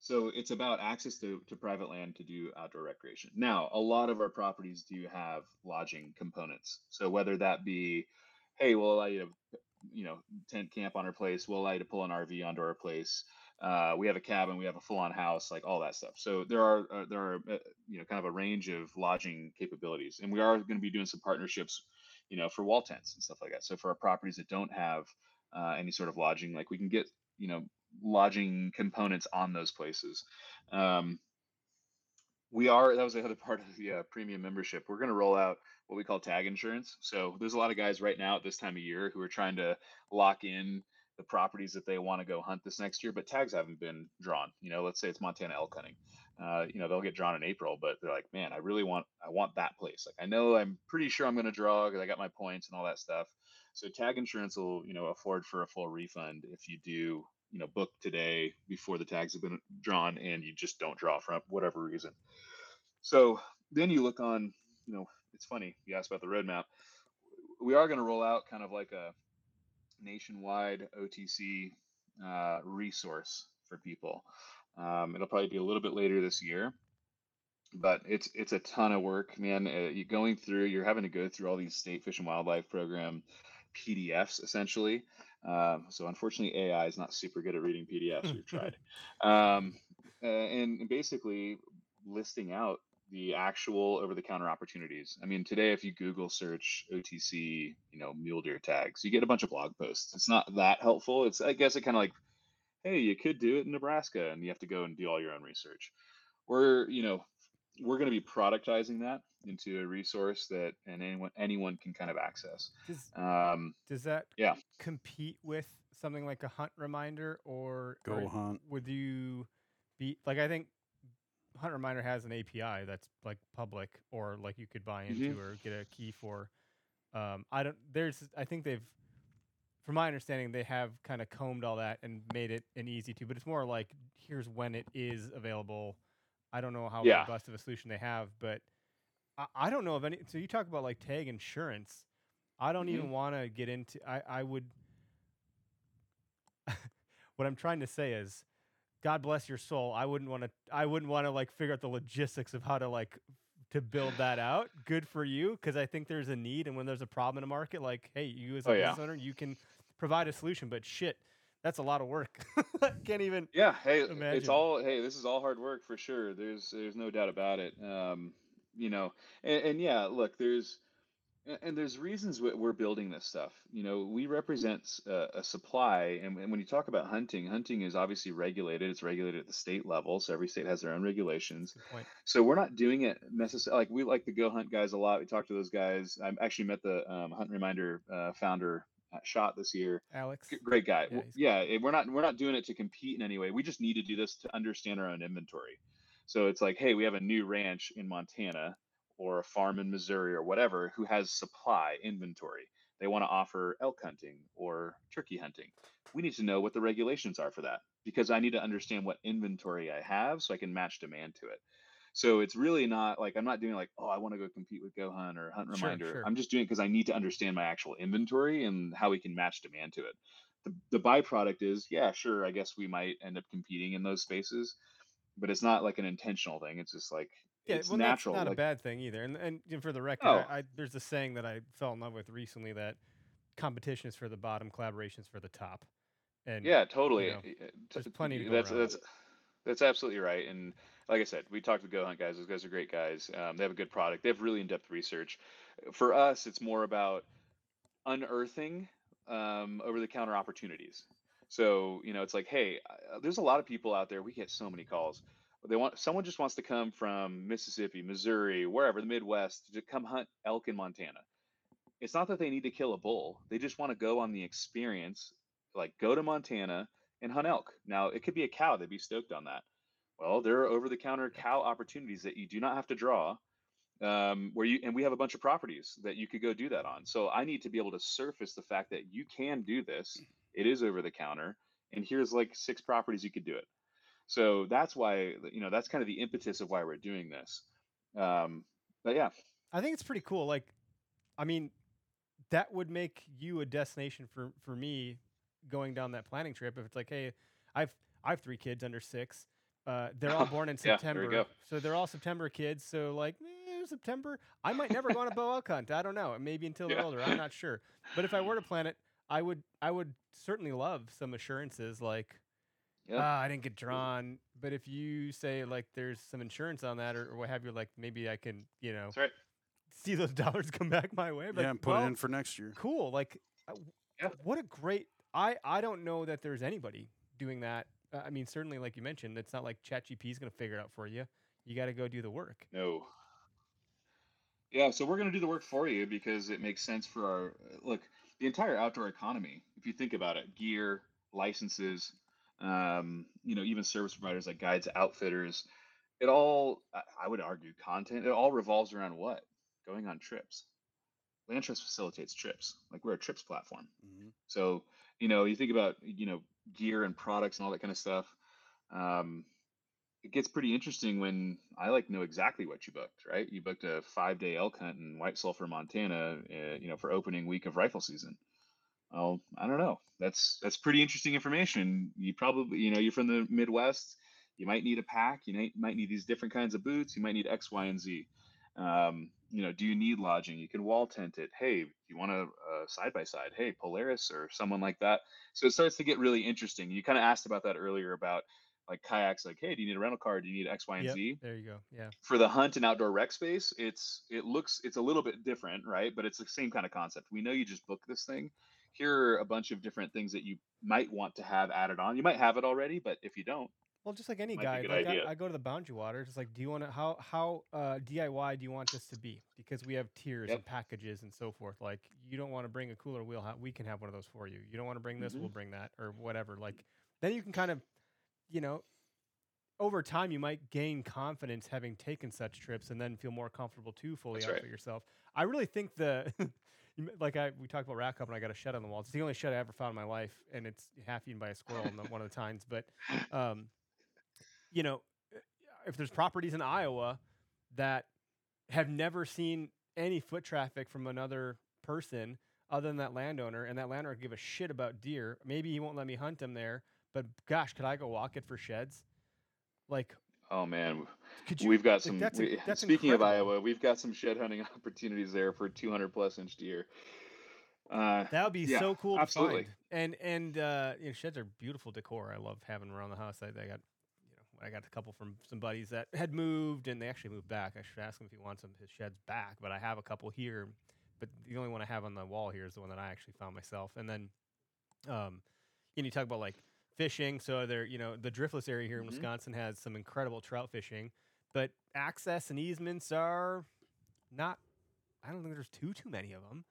so it's about access to, to private land to do outdoor recreation. Now, a lot of our properties do have lodging components. So whether that be, hey, we'll allow you to, you know, tent camp on our place, we'll allow you to pull an RV onto our place. Uh, we have a cabin, we have a full-on house, like all that stuff. So there are uh, there are uh, you know kind of a range of lodging capabilities, and we are going to be doing some partnerships, you know, for wall tents and stuff like that. So for our properties that don't have uh, any sort of lodging, like we can get you know lodging components on those places. Um, we are that was the other part of the uh, premium membership. We're going to roll out what we call tag insurance. So there's a lot of guys right now at this time of year who are trying to lock in the properties that they want to go hunt this next year, but tags haven't been drawn. You know, let's say it's Montana elk hunting. Uh, you know, they'll get drawn in April, but they're like, man, I really want I want that place. Like I know I'm pretty sure I'm going to draw because I got my points and all that stuff. So tag insurance will you know afford for a full refund if you do you know book today before the tags have been drawn and you just don't draw for whatever reason. So then you look on, you know, it's funny you asked about the roadmap. We are going to roll out kind of like a nationwide OTC uh, resource for people. Um, it'll probably be a little bit later this year, but it's it's a ton of work, man. Uh, you going through, you're having to go through all these state fish and wildlife program PDFs essentially. Um, so unfortunately, AI is not super good at reading PDFs. We've tried, um, uh, and, and basically listing out the actual over-the-counter opportunities. I mean, today if you Google search OTC, you know, mule deer tags, you get a bunch of blog posts. It's not that helpful. It's I guess it kind of like, hey, you could do it in Nebraska, and you have to go and do all your own research. We're you know we're going to be productizing that into a resource that and anyone anyone can kind of access. Does, Um, does that yeah. compete with something like a hunt reminder, or Go or hunt. would you be like? I think Hunt Reminder has an API that's like public, or like you could buy into or get a key for. Um, I don't. There's. I think they've, from my understanding, they have kind of combed all that and made it an easy to. But it's more like here's when it is available. I don't know how Yeah. robust of a solution they have, but I, I don't know of any. So you talk about like tag insurance. I don't Mhm. even want to get into. I I would. what I'm trying to say is, God bless your soul. I wouldn't want to. I wouldn't want to like figure out the logistics of how to like to build that out. Good for you, because I think there's a need, and when there's a problem in a market, like, hey, you as a Oh, yeah. business owner, you can provide a solution. But shit, that's a lot of work. Can't even. Yeah, hey, Imagine. it's all hey, this is all hard work for sure. There's there's no doubt about it. Um, you know, and, and yeah, look, there's and there's reasons we're building this stuff. You know, we represent a supply, and, when you talk about hunting, hunting is obviously regulated. It's regulated at the state level, so every state has their own regulations. So we're not doing it necessarily. Like we like the Go Hunt guys a lot. We talk to those guys. I actually met the um, Hunt Reminder uh, founder Shot this year. Alex. Great guy. Yeah, Yeah, we're not we're not doing it to compete in any way. We just need to do this to understand our own inventory. So it's like, hey, we have a new ranch in Montana or a farm in Missouri or whatever who has supply inventory. They want to offer elk hunting or turkey hunting. We need to know what the regulations are for that because I need to understand what inventory I have so I can match demand to it. So it's really not like I'm not doing like, oh, I want to go compete with Go Hunt or Hunt Sure, Reminder. sure. I'm just doing it because I need to understand my actual inventory and how we can match demand to it. The, the byproduct is, yeah, sure, I guess we might end up competing in those spaces, but it's not like an intentional thing. It's just like Yeah, it's well, natural. that's not like, a bad thing either. And and you for the record, Oh. I, I, there's a saying that I fell in love with recently that competition is for the bottom, collaboration is for the top. And yeah, totally. know, uh, there's plenty to go that's around. that's that's absolutely right. And like I said, we talked with Go Hunt guys. Those guys are great guys. Um, they have a good product. They have really in-depth research. For us, it's more about unearthing um, over-the-counter opportunities. So you know, it's like, hey, there's a lot of people out there. We get so many calls. They want someone just wants to come from Mississippi, Missouri, wherever the Midwest to come hunt elk in Montana. It's not that they need to kill a bull. They just want to go on the experience, like go to Montana and hunt elk. Now, it could be a cow. They'd be stoked on that. Well, there are over-the-counter cow opportunities that you do not have to draw, um, where you and we have a bunch of properties that you could go do that on. So I need to be able to surface the fact that you can do this. It is over the counter, and here's like six properties you could do it. So that's why you know that's kind of the impetus of why we're doing this. Um, but yeah, I think it's pretty cool. Like, I mean, that would make you a destination for for me going down that planning trip. If it's like, hey, I've I have three kids under six. Uh, they're all born in September, go. so they're all September kids. So like eh, September, I might never go on a bow elk hunt. I don't know. Maybe until they're Yeah. older. I'm not sure. But if I were to plan it, I would I would certainly love some assurances like yeah, ah, I didn't get drawn. But if you say like there's some insurance on that or, or what have you, like maybe I can you know right. see those dollars come back my way. But yeah, and put well, it in for next year. cool. Like, uh, Yeah. what a great. I I don't know that there's anybody doing that. Uh, I mean, certainly, like you mentioned, it's not like ChatGPT is going to figure it out for you. You got to go do the work. No. Yeah, so we're going to do the work for you because it makes sense for our look, the entire outdoor economy. If you think about it, gear, licenses, um, you know, even service providers like guides, outfitters, it all, I would argue, content, it all revolves around what? Going on trips. LandTrust facilitates trips. Like we're a trips platform. hmm So, you know, you think about, you know, gear and products and all that kind of stuff. Um, it gets pretty interesting when I like know exactly what you booked, right? You booked a five day elk hunt in White Sulphur, Montana, uh, you know, for opening week of rifle season. Well, I don't know. That's that's pretty interesting information. You probably, you know, you're from the Midwest. You might need a pack. You might might need these different kinds of boots. You might need X, Y, and Z. Um, you know, do you need lodging? You can wall tent it. Hey, you want a side by side? Hey, Polaris or someone like that. So it starts to get really interesting. You kind of asked about that earlier about like kayaks like hey do you need a rental car do you need x y and Yep, z there you go. Yeah. for the hunt and outdoor rec space it's it looks it's a little bit different right but it's the same kind of concept we know you just book this thing here are a bunch of different things that you might want to have added on you might have it already but if you don't Well, just like any Might be a guy, like. I, I go to the Boundary Waters. It's like, do you want to how how uh, DIY do you want this to be? Because we have tiers Yep. and packages and so forth. Like, you don't want to bring a cooler wheel, we can have one of those for you. You don't want to bring this, Mhm. we'll bring that, or whatever. Like, then you can kind of, you know, over time you might gain confidence having taken such trips, and then feel more comfortable to fully That's outfit right. yourself. I really think the. Like I, we talked about rack up, and I got a shed on the wall. It's the only shed I ever found in my life, and it's half eaten by a squirrel one of the times. But um, you know, uh, if there's properties in Iowa that have never seen any foot traffic from another person other than that landowner, and that landowner give a shit about deer, maybe he won't let me hunt them there. But gosh, could I go walk it for sheds? Like, oh man could you? we've got some that's we, that's speaking of iowa we've got some shed hunting opportunities there for 200 plus inch deer uh That would be Yeah, so cool absolutely. find. And and uh, you know, sheds are beautiful decor. I love having around the house. I, I got you know I got a couple from some buddies that had moved and they actually moved back. I should ask him if he wants some of his sheds back. But I have a couple here. But the only one I have on the wall here is the one that I actually found myself. And then, um, know, you talk about like fishing. So there, you know, the driftless area here in Mhm. Wisconsin has some incredible trout fishing, but access and easements are not. I don't think there's too too many of them.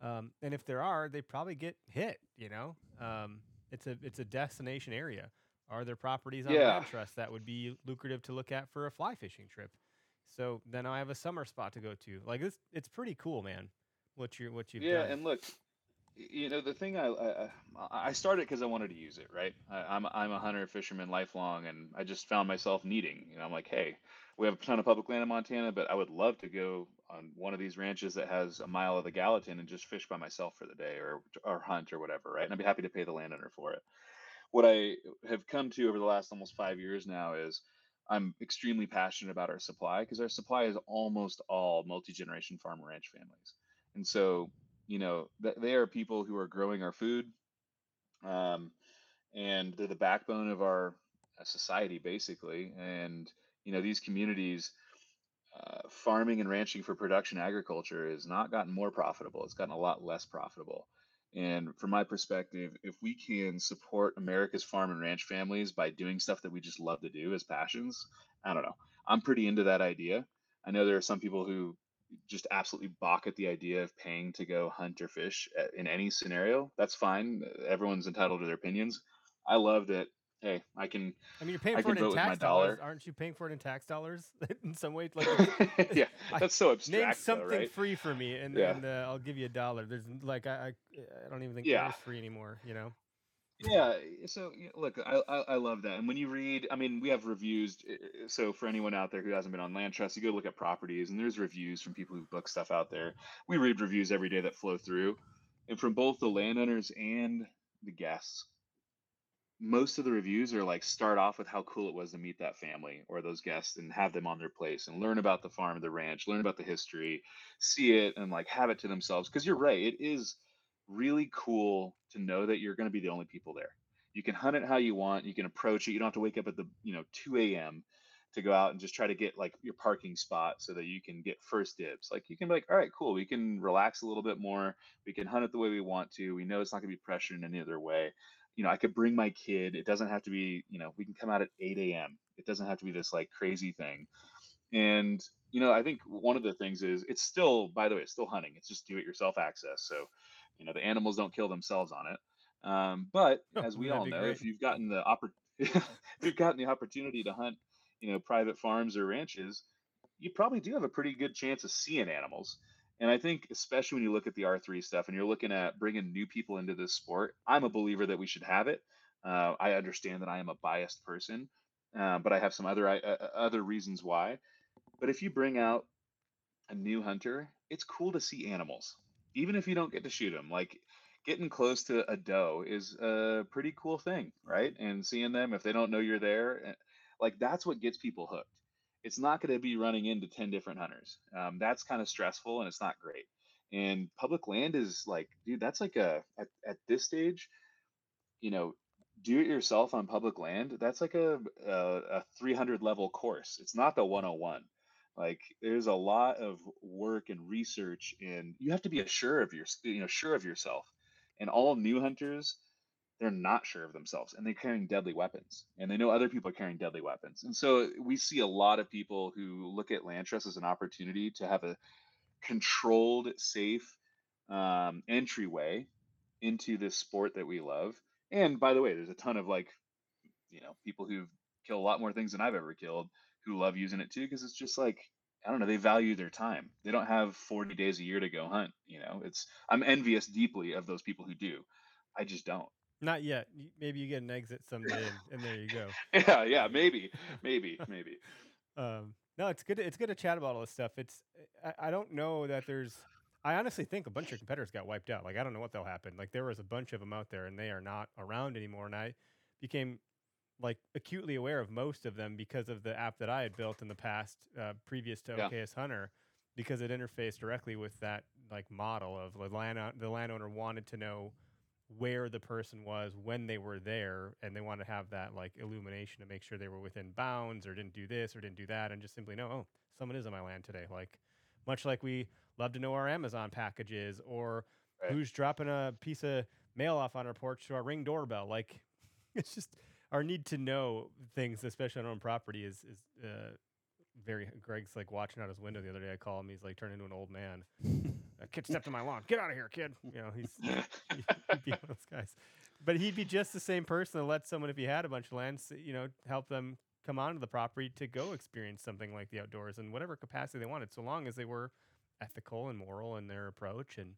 Um, and if there are, they probably get hit. You know, um, it's a it's a destination area. Are there properties on Yeah. LandTrust that would be lucrative to look at for a fly fishing trip? So then I have a summer spot to go to. Like it's it's pretty cool, man. What you what you've yeah done. and look you know the thing i i, I started because i wanted to use it right? I, i'm i'm a hunter fisherman lifelong and i just found myself needing you know i'm like hey we have a ton of public land in montana but i would love to go on one of these ranches that has a mile of the gallatin and just fish by myself for the day or or hunt or whatever right? And i'd be happy to pay the landowner for it. What i have come to over the last almost five years now is i'm extremely passionate about our supply because our supply is almost all multi-generation farm ranch families. And so you know th- they are people who are growing our food um, and they're the backbone of our uh, society basically and you know these communities uh, farming and ranching for production agriculture has not gotten more profitable it's gotten a lot less profitable and from my perspective if we can support america's farm and ranch families by doing stuff that we just love to do as passions i don't know i'm pretty into that idea. I know there are some people who just absolutely balk at the idea of paying to go hunt or fish in any scenario that's fine everyone's entitled to their opinions i love that hey i can I mean, you're paying I for it in vote with my tax dollars, dollar. aren't you? Paying for it in tax dollars in some way? Like, yeah that's so name abstract though, something right free for me, and, Yeah. and uh, I'll give you a dollar. There's like I I, I don't even think Yeah. free anymore. You know? Yeah, so y- look, I, I I love that. And when you read, I mean, we have reviews. uh, uh, So for anyone out there who hasn't been on LandTrust, you go look at properties, and there's reviews from people who book stuff out there. We read reviews every day that flow through, and from both the landowners and the guests. Most of the reviews are like start off with how cool it was to meet that family or those guests and have them on their place and learn about the farm, the ranch, learn about the history, see it, and like have it to themselves. Because you're right, it is really cool to know that you're going to be the only people there. You can hunt it how you want. You can approach it. You don't have to wake up at the you know 2 a.m. to go out and just try to get like your parking spot so that you can get first dibs. Like you can be like, all right, cool. We can relax a little bit more. We can hunt it the way we want to. We know it's not going to be pressured in any other way. You know, I could bring my kid. It doesn't have to be. You know, we can come out at 8 a.m. It doesn't have to be this like crazy thing. And you know, I think one of the things is it's still, by the way, it's still hunting. It's just do it yourself access. So you know the animals don't kill themselves on it. Um, but Oh, as we all know great. if you've gotten the oppor- if you've gotten the opportunity to hunt you know private farms or ranches you probably do have a pretty good chance of seeing animals. And i think especially when you look at the r3 stuff and you're looking at bringing new people into this sport i'm a believer that we should have it. Uh, i understand that i am a biased person uh, but i have some other uh, uh, other reasons why. But if you bring out a new hunter, it's cool to see animals, even if you don't get to shoot them. Like getting close to a doe is a pretty cool thing, right? And seeing them if they don't know you're there, eh, like that's what gets people hooked. It's not going to be running into 10 different hunters. Um, that's kind of stressful and it's not great. And public land is like, dude, that's like a, at, at this stage, you know, do it yourself on public land, that's like a, a, a 300 level course. It's not the 101. Like there's a lot of work and research and you have to be assured of your, you know, sure of yourself. And all new hunters, they're not sure of themselves and they're carrying deadly weapons and they know other people are carrying deadly weapons. And so we see a lot of people who look at LandTrust as an opportunity to have a controlled, safe um, entryway into this sport that we love. And by the way, there's a ton of like, you know, people who've killed a lot more things than I've ever killed who love using it too because it's just like I don't know, they value their time. They don't have 40 days a year to go hunt, you know. It's I'm envious deeply of those people who do. I just don't. Not yet. Maybe you get an exit someday, and, and there you go. Yeah, yeah, maybe, maybe, maybe. Um, no, it's good. To, it's good to chat about all this stuff. It's I, I don't know that there's. I honestly think a bunch of competitors got wiped out. Like I don't know what they'll happen. Like there was a bunch of them out there, and they are not around anymore. And I became like acutely aware of most of them because of the app that I had built in the past, uh, previous to Yeah. OKS Hunter, because it interfaced directly with that like model of the land the landowner wanted to know where the person was when they were there and they want to have that like illumination to make sure they were within bounds or didn't do this or didn't do that and just simply know oh someone is on my land today like much like we love to know our amazon packages or Right. who's dropping a piece of mail off on our porch to our ring doorbell like it's just our need to know things especially on our own property is is uh, very greg's like watching out his window the other day i call him he's like turning into an old man a kid stepped on my lawn get out of here kid you know he's he'd be one of those guys. But he'd be just the same person to let someone, if he had a bunch of land, you know, help them come onto the property to go experience something like the outdoors in whatever capacity they wanted, so long as they were ethical and moral in their approach. And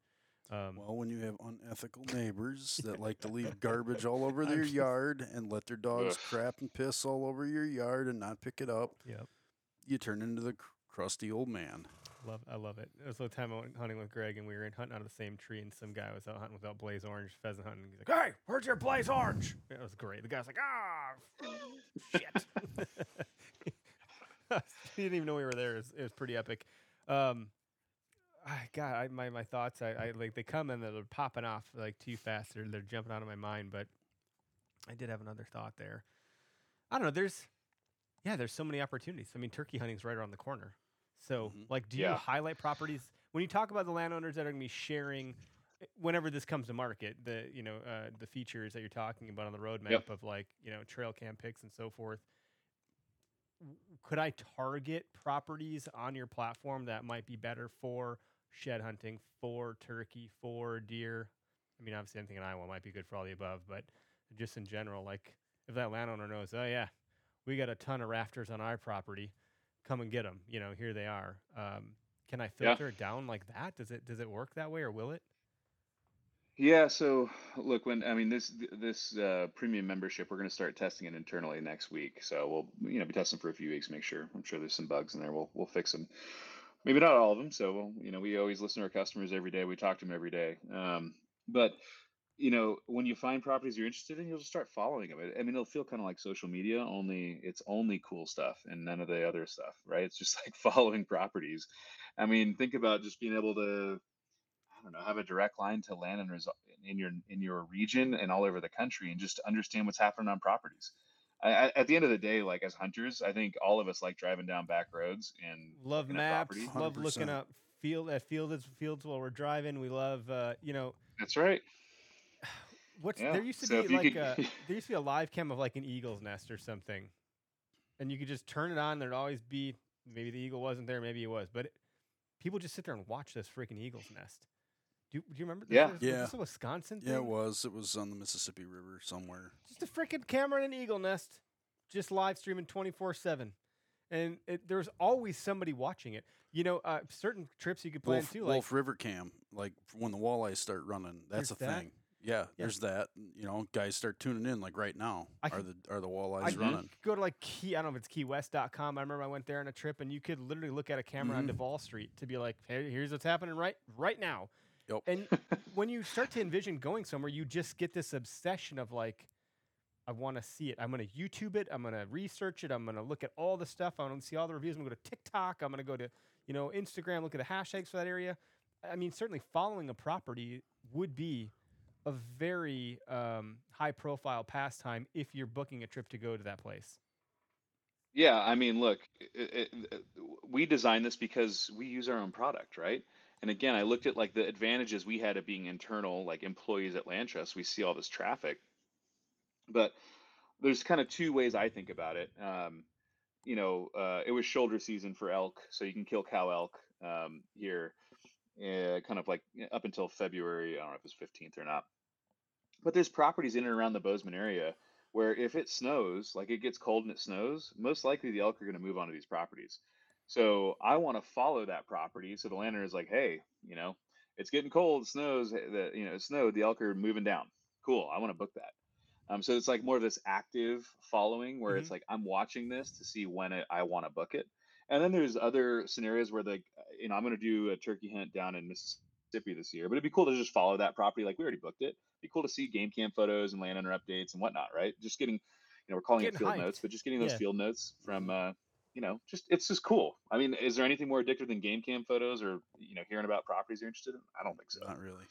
um, Well, when you have unethical neighbors that like to leave garbage all over their yard and let their dogs Ugh. crap and piss all over your yard and not pick it up, Yep. you turn into the cr- crusty old man. love, I love it. It was the time I went hunting with Greg, and we were in hunting out of the same tree, and some guy was out hunting without blaze orange pheasant hunting. He's like, "Hey, where's your blaze orange?" It was great. The guy's like, "Ah, shit." he didn't even know we were there. It was, it was pretty epic. Um, I, God, I, my my thoughts, I, I like they come and they're popping off like too fast. They're they're jumping out of my mind. But I did have another thought there. I don't know. There's yeah, there's so many opportunities. I mean, turkey hunting's right around the corner. So, Mhm. like, do you highlight properties when you talk about the landowners that are going to be sharing? Whenever this comes to market, the you know uh, the features that you're talking about on the roadmap of like you know trail cam picks and so forth, could I target properties on your platform that might be better for shed hunting, for turkey, for deer? I mean, obviously, anything in Iowa might be good for all the above, but just in general, like if that landowner knows, oh yeah, we got a ton of rafters on our property, come and get them. You know, here they are. Um, can I Yeah. filter it down like that? Does it does it work that way, or will it? Yeah, so look, when I mean this this uh, premium membership, we're going to start testing it internally next week. So we'll you know be testing for a few weeks, make sure. I'm sure there's some bugs in there. We'll we'll fix them. Maybe not all of them. So you know we always listen to our customers every day. We talk to them every day. Um, but you know when you find properties you're interested in, you'll just start following them. I mean, it'll feel kind of like social media. Only it's only cool stuff and none of the other stuff, right? It's just like following properties. I mean, think about just being able to I don't know, have a direct line to landowners in your in your region and all over the country, and just understand what's happening on properties. I, I, at the end of the day, like as hunters, I think all of us like driving down back roads and Love maps. Love looking up field at fields fields while we're driving. We love uh, you know That's right. what's Yeah, there used to so be like could- a there used to be a live cam of like an eagle's nest or something, and you could just turn it on. There'd always be maybe the eagle wasn't there, maybe it was, but it, people just sit there and watch this freaking eagle's nest. Do, you- do you remember? This? Yeah. Was, Yeah. Was this a Wisconsin Yeah, it was. It was on the Mississippi River somewhere. just a freaking camera in an eagle nest, just live streaming twenty four seven, and it, there was always somebody watching it. You know, uh, certain trips you could plan Wolf, too, like Wolf River Cam, like when the walleyes start running, that's a that? thing. Yeah, there's that. You know, guys start tuning in like right now. I are could- the are the walleyes I running? go to like Key, I don't know if it's KeyWest.com. I remember I went there on a trip and you could literally look at a camera on Mhm. Duval Street to be like, hey, here's what's happening right right now. Yep. And when you start to envision going somewhere, you just get this obsession of like, I want to see it. I'm going to YouTube it. I'm going to research it. I'm going to look at all the stuff. I want to see all the reviews. I'm going to go to TikTok. I'm going to go to, you know, Instagram, look at the hashtags for that area. I mean, certainly following a property would be a very um, high profile pastime if you're booking a trip to go to that place. Yeah, I mean, look, it, it, we design this because we use our own product, right? And again, I looked at like the advantages we had of being internal, like employees at LandTrust. We see all this traffic, but there's kind of two ways I think about it. Um, you know, uh, it was shoulder season for elk, so you can kill cow elk um, here, uh, kind of like up until February. I don't know if it's 15th or not. But there's properties in and around the Bozeman area where if it snows, like it gets cold and it snows, most likely the elk are going to move onto these properties. So I want to follow that property. So the landowner is like, hey, you know, it's getting cold, it snows, eh, the you know, it snowed, the elk are moving down. Cool, I want to book that. Um, so it's like more of this active following where mm-hmm. it's like I'm watching this to see when it, I want to book it. And then there's other scenarios where like, you know, I'm going to do a turkey hunt down in Mississippi this year, but it'd be cool to just follow that property. Like we already booked it be cool to see game cam photos and landowner updates and whatnot, right? Just getting, you know, we're calling getting it field hyped. notes, but just getting those yeah. field notes from, uh, you know, just it's just cool. I mean, is there anything more addictive than game cam photos or you know hearing about properties you're interested in? I don't think so. Not really.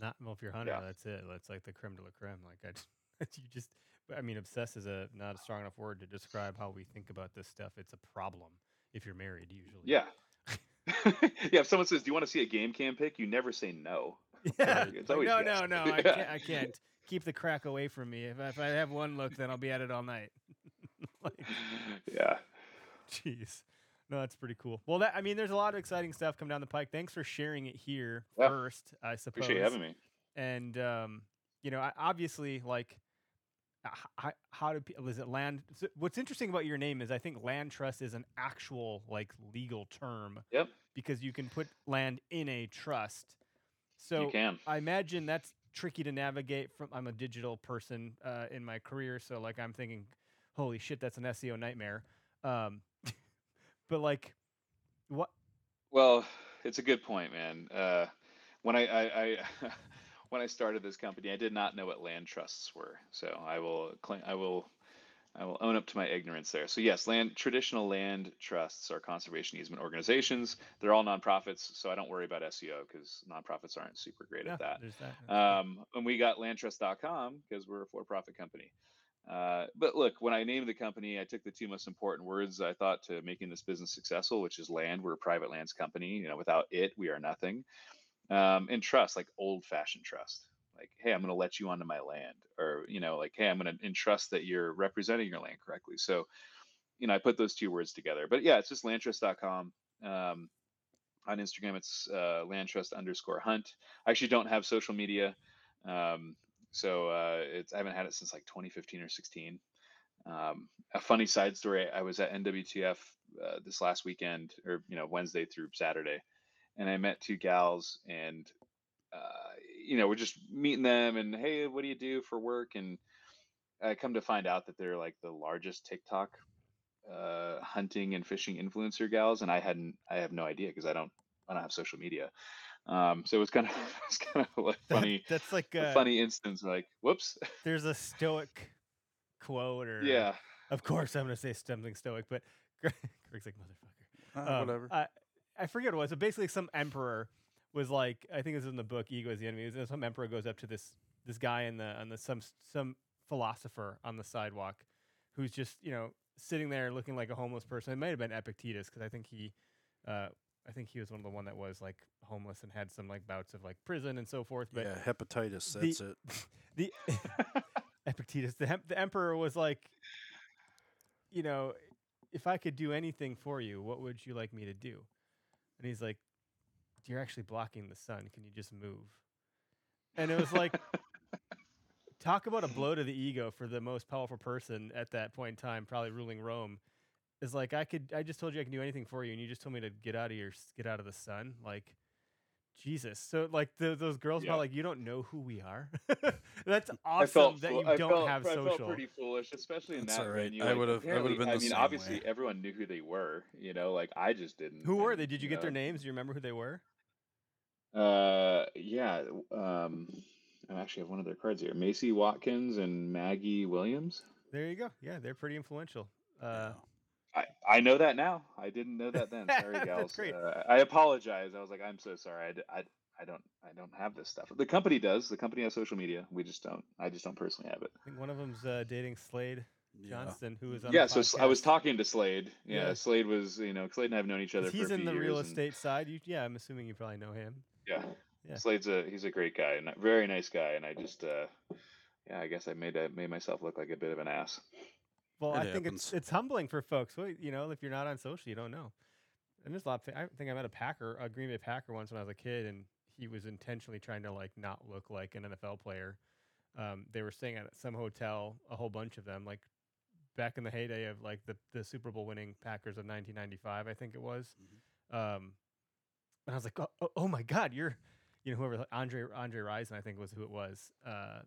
Not well, if you're hunting, yeah. that's it. That's like the creme de la creme. Like I, just, you just, I mean, obsessed is a not a strong enough word to describe how we think about this stuff. It's a problem if you're married, usually. Yeah. yeah. If someone says, "Do you want to see a game cam pic?" You never say no. Yeah. It's always no, yes. no, no. I can't. I can't keep the crack away from me. If, if I have one look, then I'll be at it all night. like, yeah. Jeez. No, that's pretty cool. Well, that I mean, there's a lot of exciting stuff coming down the pike. Thanks for sharing it here yeah. first. I suppose. Appreciate having me. And um, you know, I, obviously, like, how, how do people? Is it land? So what's interesting about your name is I think land trust is an actual like legal term. Yep. Because you can put land in a trust so. I imagine that's tricky to navigate from I'm a digital person uh, in my career, so like I'm thinking, holy shit, that's an SEO nightmare. Um, but like, what? Well, it's a good point, man. Uh, when I, I, I when I started this company, I did not know what land trusts were. So I will claim, I will I will own up to my ignorance there. So yes, land traditional land trusts are conservation easement organizations. They're all nonprofits, so I don't worry about SEO because nonprofits aren't super great at that. that. Um, and we got landtrust.com because we're a for-profit company. Uh, but look, when I named the company, I took the two most important words I thought to making this business successful, which is land. We're a private lands company. You know, without it, we are nothing. Um, and trust, like old-fashioned trust. Like hey i'm going to let you onto my land. Or you know like hey i'm going to entrust that you're representing your land correctly. So you know i put those two words together. But yeah it's just landtrust.com um, on instagram it's uh, landtrust underscore hunt. I actually don't have social media. Um, so uh, it's i haven't had it since like 2015 or 16 um, a funny side story i was at nwtf uh, this last weekend or you know wednesday through saturday and i met two gals and uh, you know, we're just meeting them and hey, what do you do for work? And I come to find out that they're like the largest TikTok uh, hunting and fishing influencer gals, and I hadn't, I have no idea because I don't, I don't have social media. Um, so it was kind of, it's kind of like funny. That, that's like a, a funny instance. Like, whoops. There's a stoic quote, or yeah. Of course, I'm gonna say something stoic, but Greg's like motherfucker. Uh, um, whatever. I, I forget what it was. So basically, some emperor was like I think this is in the book Ego is the enemy. Some emperor goes up to this this guy in the on the some some philosopher on the sidewalk who's just you know sitting there looking like a homeless person. It might have been Epictetus because I think he uh, I think he was one of the one that was like homeless and had some like bouts of like prison and so forth. But yeah, hepatitis. That's the, it. The Epictetus, the the emperor was like, you know, if I could do anything for you, what would you like me to do? And he's like, you're actually blocking the sun. Can you just move? And it was like, talk about a blow to the ego for the most powerful person at that point in time, probably ruling Rome. Is like I could, I just told you I can do anything for you, and you just told me to get out of your, get out of the sun. Like, Jesus. So like the, those girls yeah. like you don't know who we are. That's awesome that you don't felt, have social. I felt pretty foolish, especially in That's that right. venue. I would have. I would have been. I mean, obviously, way. everyone knew who they were. You know, like I just didn't. Who were they? Did you, you get know? their names? Do you remember who they were? Uh, yeah. Um, I actually have one of their cards here: Macy Watkins and Maggie Williams. There you go. Yeah, they're pretty influential. Uh, I, I know that now. I didn't know that then. Sorry, gals. That's great. Uh, I apologize. I was like, I'm so sorry. I, I, I don't I don't have this stuff. The company does. The company has social media. We just don't. I just don't personally have it. I think one of them's uh, dating Slade Johnston, who was on. Yeah. the So I was talking to Slade. Yeah, Yeah. Slade was you know Slade and I have known each other. 'Cause for years. He's a in few the real years, and- estate side. You, yeah, I'm assuming you probably know him. Yeah. Yeah. Slade's a he's a great guy and a very nice guy, and I just uh, yeah, I guess I made a, made myself look like a bit of an ass. Well, It I think happens. it's it's humbling for folks. Well, you know, if you're not on social, you don't know. And there's a lot. Of, thi- I think I met a Packer, a Green Bay Packer, once when I was a kid, and he was intentionally trying to like not look like an NFL player. Um, they were staying at some hotel, a whole bunch of them, like back in the heyday of like the the Super Bowl winning Packers of 1995, I think it was. Um, and I was like, oh, oh, oh my God, you're, you know, whoever Andre Andre Rison, I think was who it was. Uh,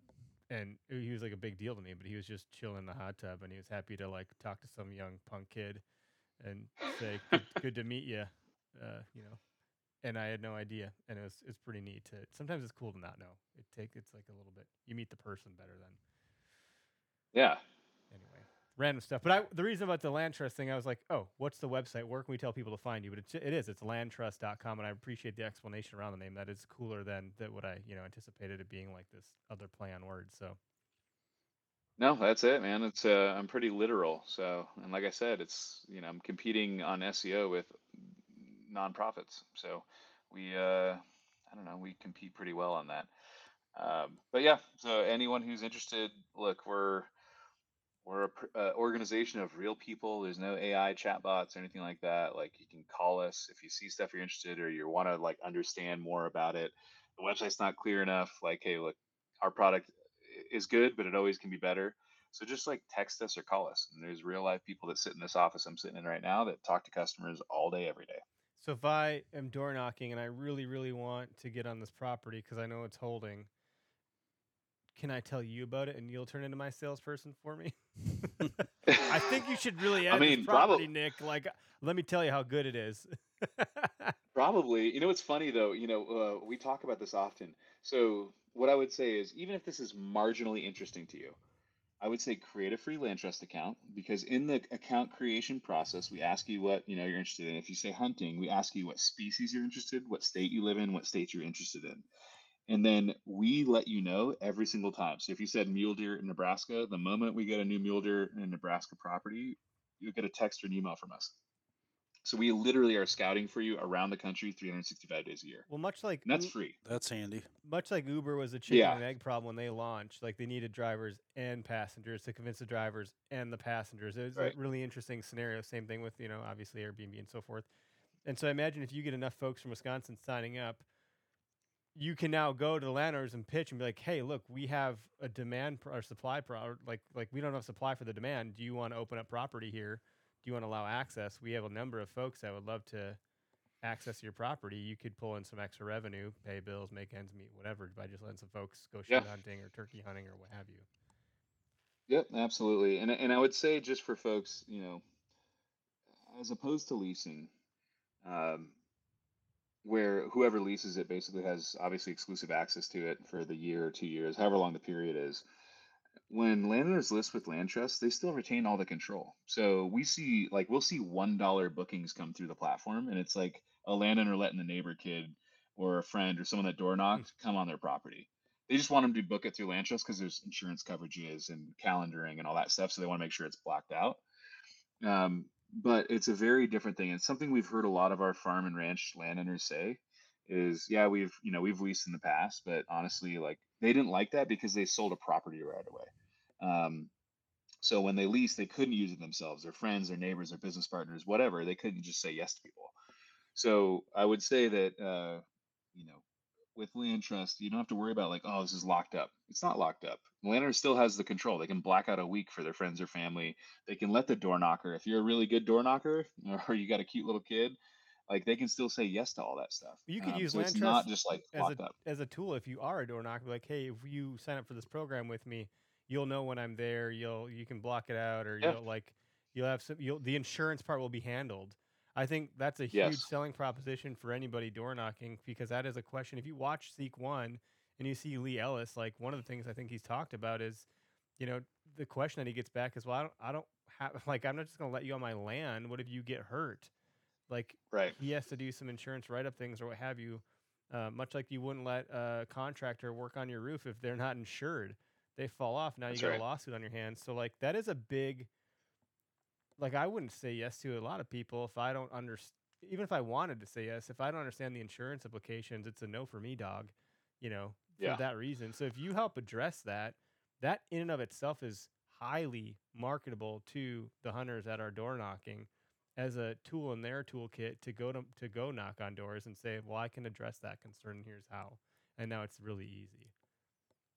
and he was like a big deal to me, but he was just chilling in the hot tub, and he was happy to like talk to some young punk kid and say, "Good, good to meet you," uh, you know. And I had no idea, and it was it's pretty neat to. Sometimes it's cool to not know. It take it's like a little bit. You meet the person better than Yeah. Random stuff, but I the reason about the land trust thing, I was like, oh, what's the website? Where can we tell people to find you? But it's, it is, it's landtrust.com, and I appreciate the explanation around the name. That is cooler than that what I you know anticipated it being like this other play on words. So No, that's it, man. It's uh, I'm pretty literal. So, and like I said, it's you know I'm competing on SEO with nonprofits. So we uh, I don't know, we compete pretty well on that. Um, but yeah, so anyone who's interested, look, we're we're a uh, organization of real people. There's no AI chatbots or anything like that. Like you can call us if you see stuff you're interested or you want to like understand more about it. The website's not clear enough. Like, hey, look, our product is good, but it always can be better. So just like text us or call us. And there's real life people that sit in this office I'm sitting in right now that talk to customers all day, every day. So if I am door knocking and I really, really want to get on this property because I know it's holding, can I tell you about it and you'll turn into my salesperson for me? I think you should really I add mean, this property, Nic. Like, let me tell you how good it is. Probably. You know, what's funny though, you know, uh, we talk about this often. So, what I would say is, even if this is marginally interesting to you, I would say create a free LandTrust account because in the account creation process, we ask you what you know you're interested in. If you say hunting, we ask you what species you're interested, what state you live in, what state you're interested in, and then we let you know every single time. So, if you said mule deer in Nebraska, the moment we get a new mule deer in Nebraska property, you'll get a text or an email from us. So we literally are scouting for you around the country 365 days a year. well, much like And that's U- free. That's handy. much like Uber was a chicken Yeah. and egg problem when they launched. Like they needed drivers and passengers to convince the drivers and the passengers. It was Right. a really interesting scenario. Same thing with you know obviously Airbnb and so forth. And so I imagine if you get enough folks from Wisconsin signing up, you can now go to the landowners and pitch and be like, "Hey, look, we have a demand pro- or supply pro or like like we don't have supply for the demand. Do you want to open up property here? Do you want to allow access? We have a number of folks that would love to access your property. You could pull in some extra revenue, pay bills, make ends meet, whatever, by just letting some folks go Yeah. shoot hunting or turkey hunting or what have you." Yep, absolutely. And and I would say just for folks, you know, as opposed to leasing, um, where whoever leases it basically has obviously exclusive access to it for the year or two years, however long the period is. When landowners list with LandTrust, they still retain all the control. So we see like we'll see one dollar bookings come through the platform, and it's like a landowner letting the neighbor kid or a friend or someone that door knocked come on their property. They just want them to book it through LandTrust because there's insurance coverages and calendaring and all that stuff. So they want to make sure it's blocked out. Um, but it's a very different thing. It's something we've heard a lot of our farm and ranch landowners say is yeah, we've you know, we've leased in the past, but honestly, like they didn't like that because they sold a property right away. Um, so when they leased, they couldn't use it themselves, their friends, their neighbors, their business partners, whatever. They couldn't just say yes to people. So I would say that uh, you know, with LandTrust, you don't have to worry about like, oh, this is locked up. It's not locked up. Landowner still has the control. They can black out a week for their friends or family. They can let the door knocker, if you're a really good door knocker or you got a cute little kid, like they can still say yes to all that stuff. You could Um, use so land it's not trust just like as locked a up. as a tool if you are a door knocker. Like, hey, if you sign up for this program with me, you'll know when I'm there. You'll you can block it out, or Yeah. you'll like you'll have some. You'll the insurance part will be handled. I think that's a huge Yes. selling proposition for anybody door knocking because that is a question. If you watch Seek One and you see Lee Ellis, like one of the things I think he's talked about is, you know, the question that he gets back is, well, I don't, I don't have like I'm not just gonna let you on my land. What if you get hurt? Like Right. he has to do some insurance write up things or what have you. Uh, much like you wouldn't let a contractor work on your roof if they're not insured. They fall off. Now That's you got right. a lawsuit on your hands. So like that is a big. Like I wouldn't say yes to a lot of people if I don't understand. Even if I wanted to say yes, if I don't understand the insurance implications, it's a no for me, dog. You know, for Yeah. that reason. So if you help address that, that in and of itself is highly marketable to the hunters at our door knocking as a tool in their toolkit to go to, to go knock on doors and say, well, I can address that concern. and Here's how. And now it's really easy.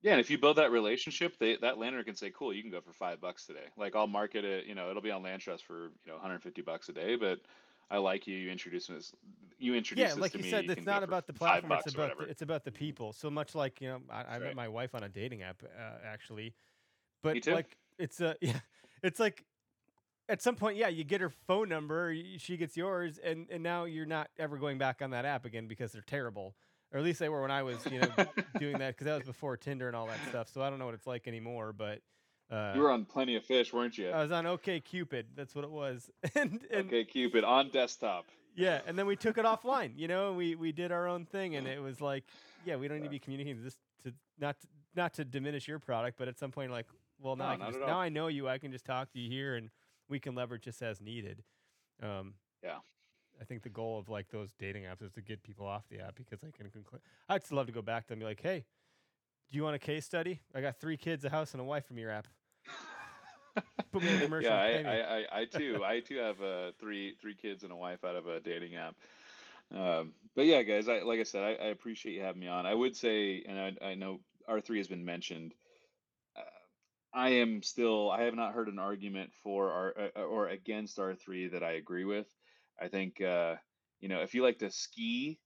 Yeah, and if you build that relationship, they, that landowner can say, "Cool, you can go for five bucks today." Like I'll market it, you know, it'll be on LandTrust for you know 150 bucks a day, but I like you. You introduce us. You introduce Yeah, like you me. said, you it's not about the platform. It's about the, it's about the people. So much like you know, I, I met right. my wife on a dating app uh, actually, but like it's a yeah, it's like at some point, yeah, you get her phone number, she gets yours, and and now you're not ever going back on that app again because they're terrible. Or at least they were when I was, you know, doing that because that was before Tinder and all that stuff. So I don't know what it's like anymore, but. Uh, you were on Plenty of Fish, weren't you? I was on OkCupid. That's what it was. and, and okay, Cupid on desktop. yeah, and then we took it offline. You know, we we did our own thing, and it was like, yeah, we don't need to be communicating this to not to, not to diminish your product, but at some point, like, well, now No, I can just, now. I know you. I can just talk to you here, and we can leverage just as needed. Um, Yeah. I think the goal of like those dating apps is to get people off the app because they can conclude. I'd still love to go back to them and be like, hey, do you want a case study? I got three kids, a house, and a wife from your app. Put me in commercial. yeah. I, I, I, I too, I too have uh, three three kids and a wife out of a dating app. Um, but yeah, guys, I like I said, I, I appreciate you having me on. I would say, and I, I know R three has been mentioned. Uh, I am still, I have not heard an argument for our uh, or against R three that I agree with. I think uh, you know, if you like to ski,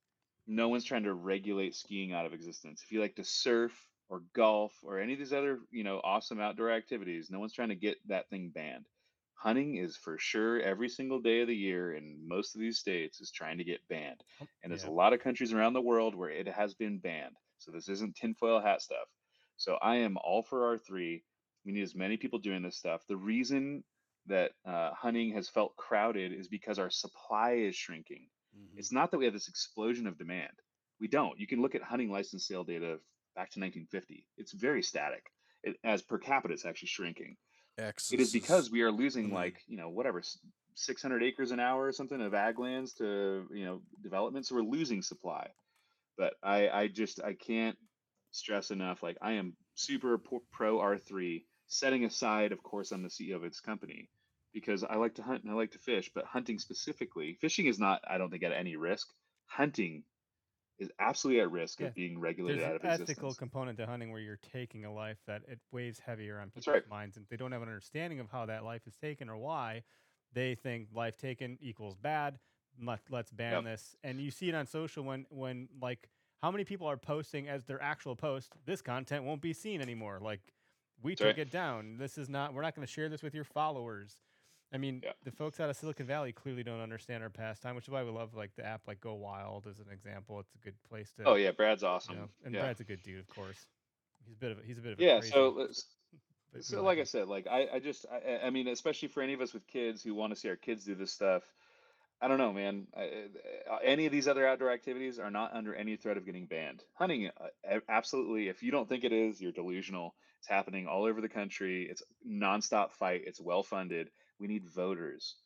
no one's trying to regulate skiing out of existence. If you like to surf or golf or any of these other, you know, awesome outdoor activities, no one's trying to get that thing banned. Hunting is for sure every single day of the year in most of these states is trying to get banned. And there's Yeah. a lot of countries around the world where it has been banned. So this isn't tinfoil hat stuff. So I am all for R3. We need as many people doing this stuff. The reason that uh, hunting has felt crowded is because our supply is shrinking. Mhm. It's not that we have this explosion of demand. We don't. You can look at hunting license sale data back to 1950. It's very static. It, as per capita, it's actually shrinking. Access It is because we are losing Mhm. like you know whatever 600 acres an hour or something of ag lands to you know development. So we're losing supply. But I I just I can't stress enough. Like I am super pro- pro R3. Setting aside, of course, I'm the CEO of its company because I like to hunt and I like to fish. But hunting specifically, fishing is not. I don't think at any risk. Hunting is absolutely at risk Yeah, of being regulated There's out an of ethical existence. component to hunting where you're taking a life that it weighs heavier on people's right. minds, and they don't have an understanding of how that life is taken or why, they think life taken equals bad. Let, let's ban Yep. this, and you see it on social when when like how many people are posting as their actual post. This content won't be seen anymore. Like we That's took right. it down. This is not. We're not going to share this with your followers. I mean, Yeah. the folks out of Silicon Valley clearly don't understand our pastime, which is why we love like the app like Go Wild as an example. It's a good place to Oh yeah, Brad's you awesome. know, and yeah. Brad's a good dude, of course. He's a bit of a, he's a bit of a yeah. So so like I said, like I, I just I, I- mean, especially for any of us with kids who want to see our kids do this stuff, I don't know, man. I, any of these other outdoor activities are not under any threat of getting banned. Hunting, uh, absolutely. If you don't think it is, you're delusional. It's happening all over the country. It's nonstop fight. It's well funded. We need voters,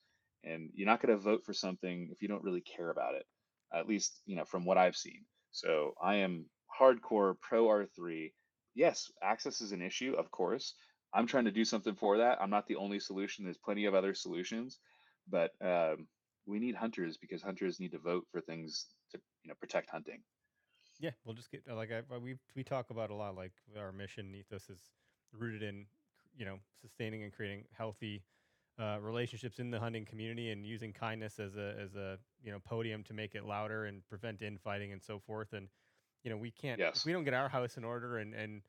and you're not going to vote for something if you don't really care about it. At least, you know, from what I've seen. So I am hardcore pro R3. Yes, access is an issue, of course. I'm trying to do something for that. I'm not the only solution. There's plenty of other solutions, but um, we need hunters because hunters need to vote for things to you know protect hunting. Yeah, we'll just get like I, we we talk about a lot. Like our mission ethos is rooted in you know sustaining and creating healthy uh, relationships in the hunting community and using kindness as a as a you know podium to make it louder and prevent infighting and so forth. And you know we can't Yes. if we don't get our house in order and and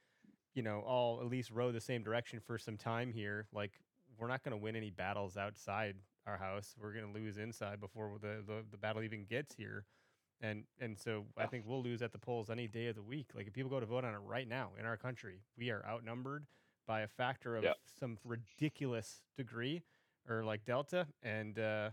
you know all at least row the same direction for some time here. Like we're not going to win any battles outside our house. We're going to lose inside before the, the the battle even gets here. And and so I think we'll lose at the polls any day of the week. Like if people go to vote on it right now in our country, we are outnumbered by a factor of Yeah. some ridiculous degree or like delta. And uh,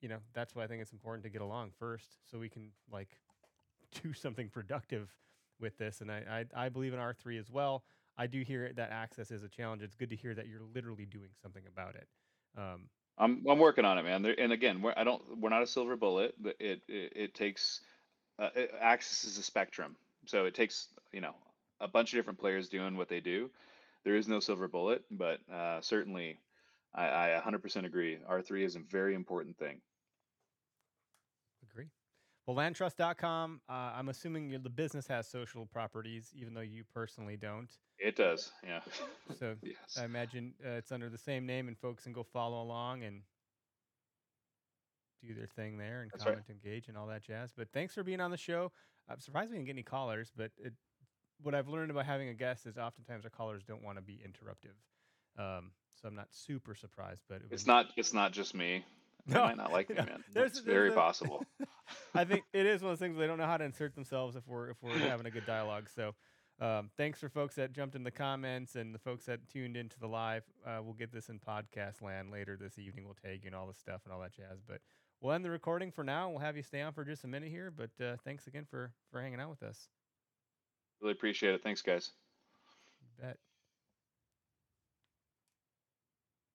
you know, that's why I think it's important to get along first so we can like do something productive with this. And I, I, I believe in R3 as well. I do hear that access is a challenge. It's good to hear that you're literally doing something about it. Um, I'm I'm working on it, man. There, and again, we're, I don't we're not a silver bullet. But it it, it takes uh, it, access is a spectrum, so it takes you know a bunch of different players doing what they do. There is no silver bullet, but uh, certainly I, I 100% agree. R3 is a very important thing. Agree. Well, landtrust.com, uh, I'm assuming the business has social properties, even though you personally don't. It does, yeah. So yes. I imagine uh, it's under the same name, and folks can go follow along and do their thing there and That's right. comment, engage, and all that jazz. But thanks for being on the show. I'm surprised we didn't get any callers, but it, what I've learned about having a guest is oftentimes our callers don't want to be interruptive. Um, so I'm not super surprised, but it It's not it's not just me. They No, might not like me, no, man. It's very possible. I think it is one of those things they don't know how to insert themselves if we're if we're having a good dialogue. So, um, thanks for folks that jumped in the comments and the folks that tuned into the live. Uh, we'll get this in podcast land later this evening. We'll tag you and all this stuff and all that jazz. But we'll end the recording for now. We'll have you stay on for just a minute here. But uh, thanks again for for hanging out with us. Really appreciate it. Thanks, guys.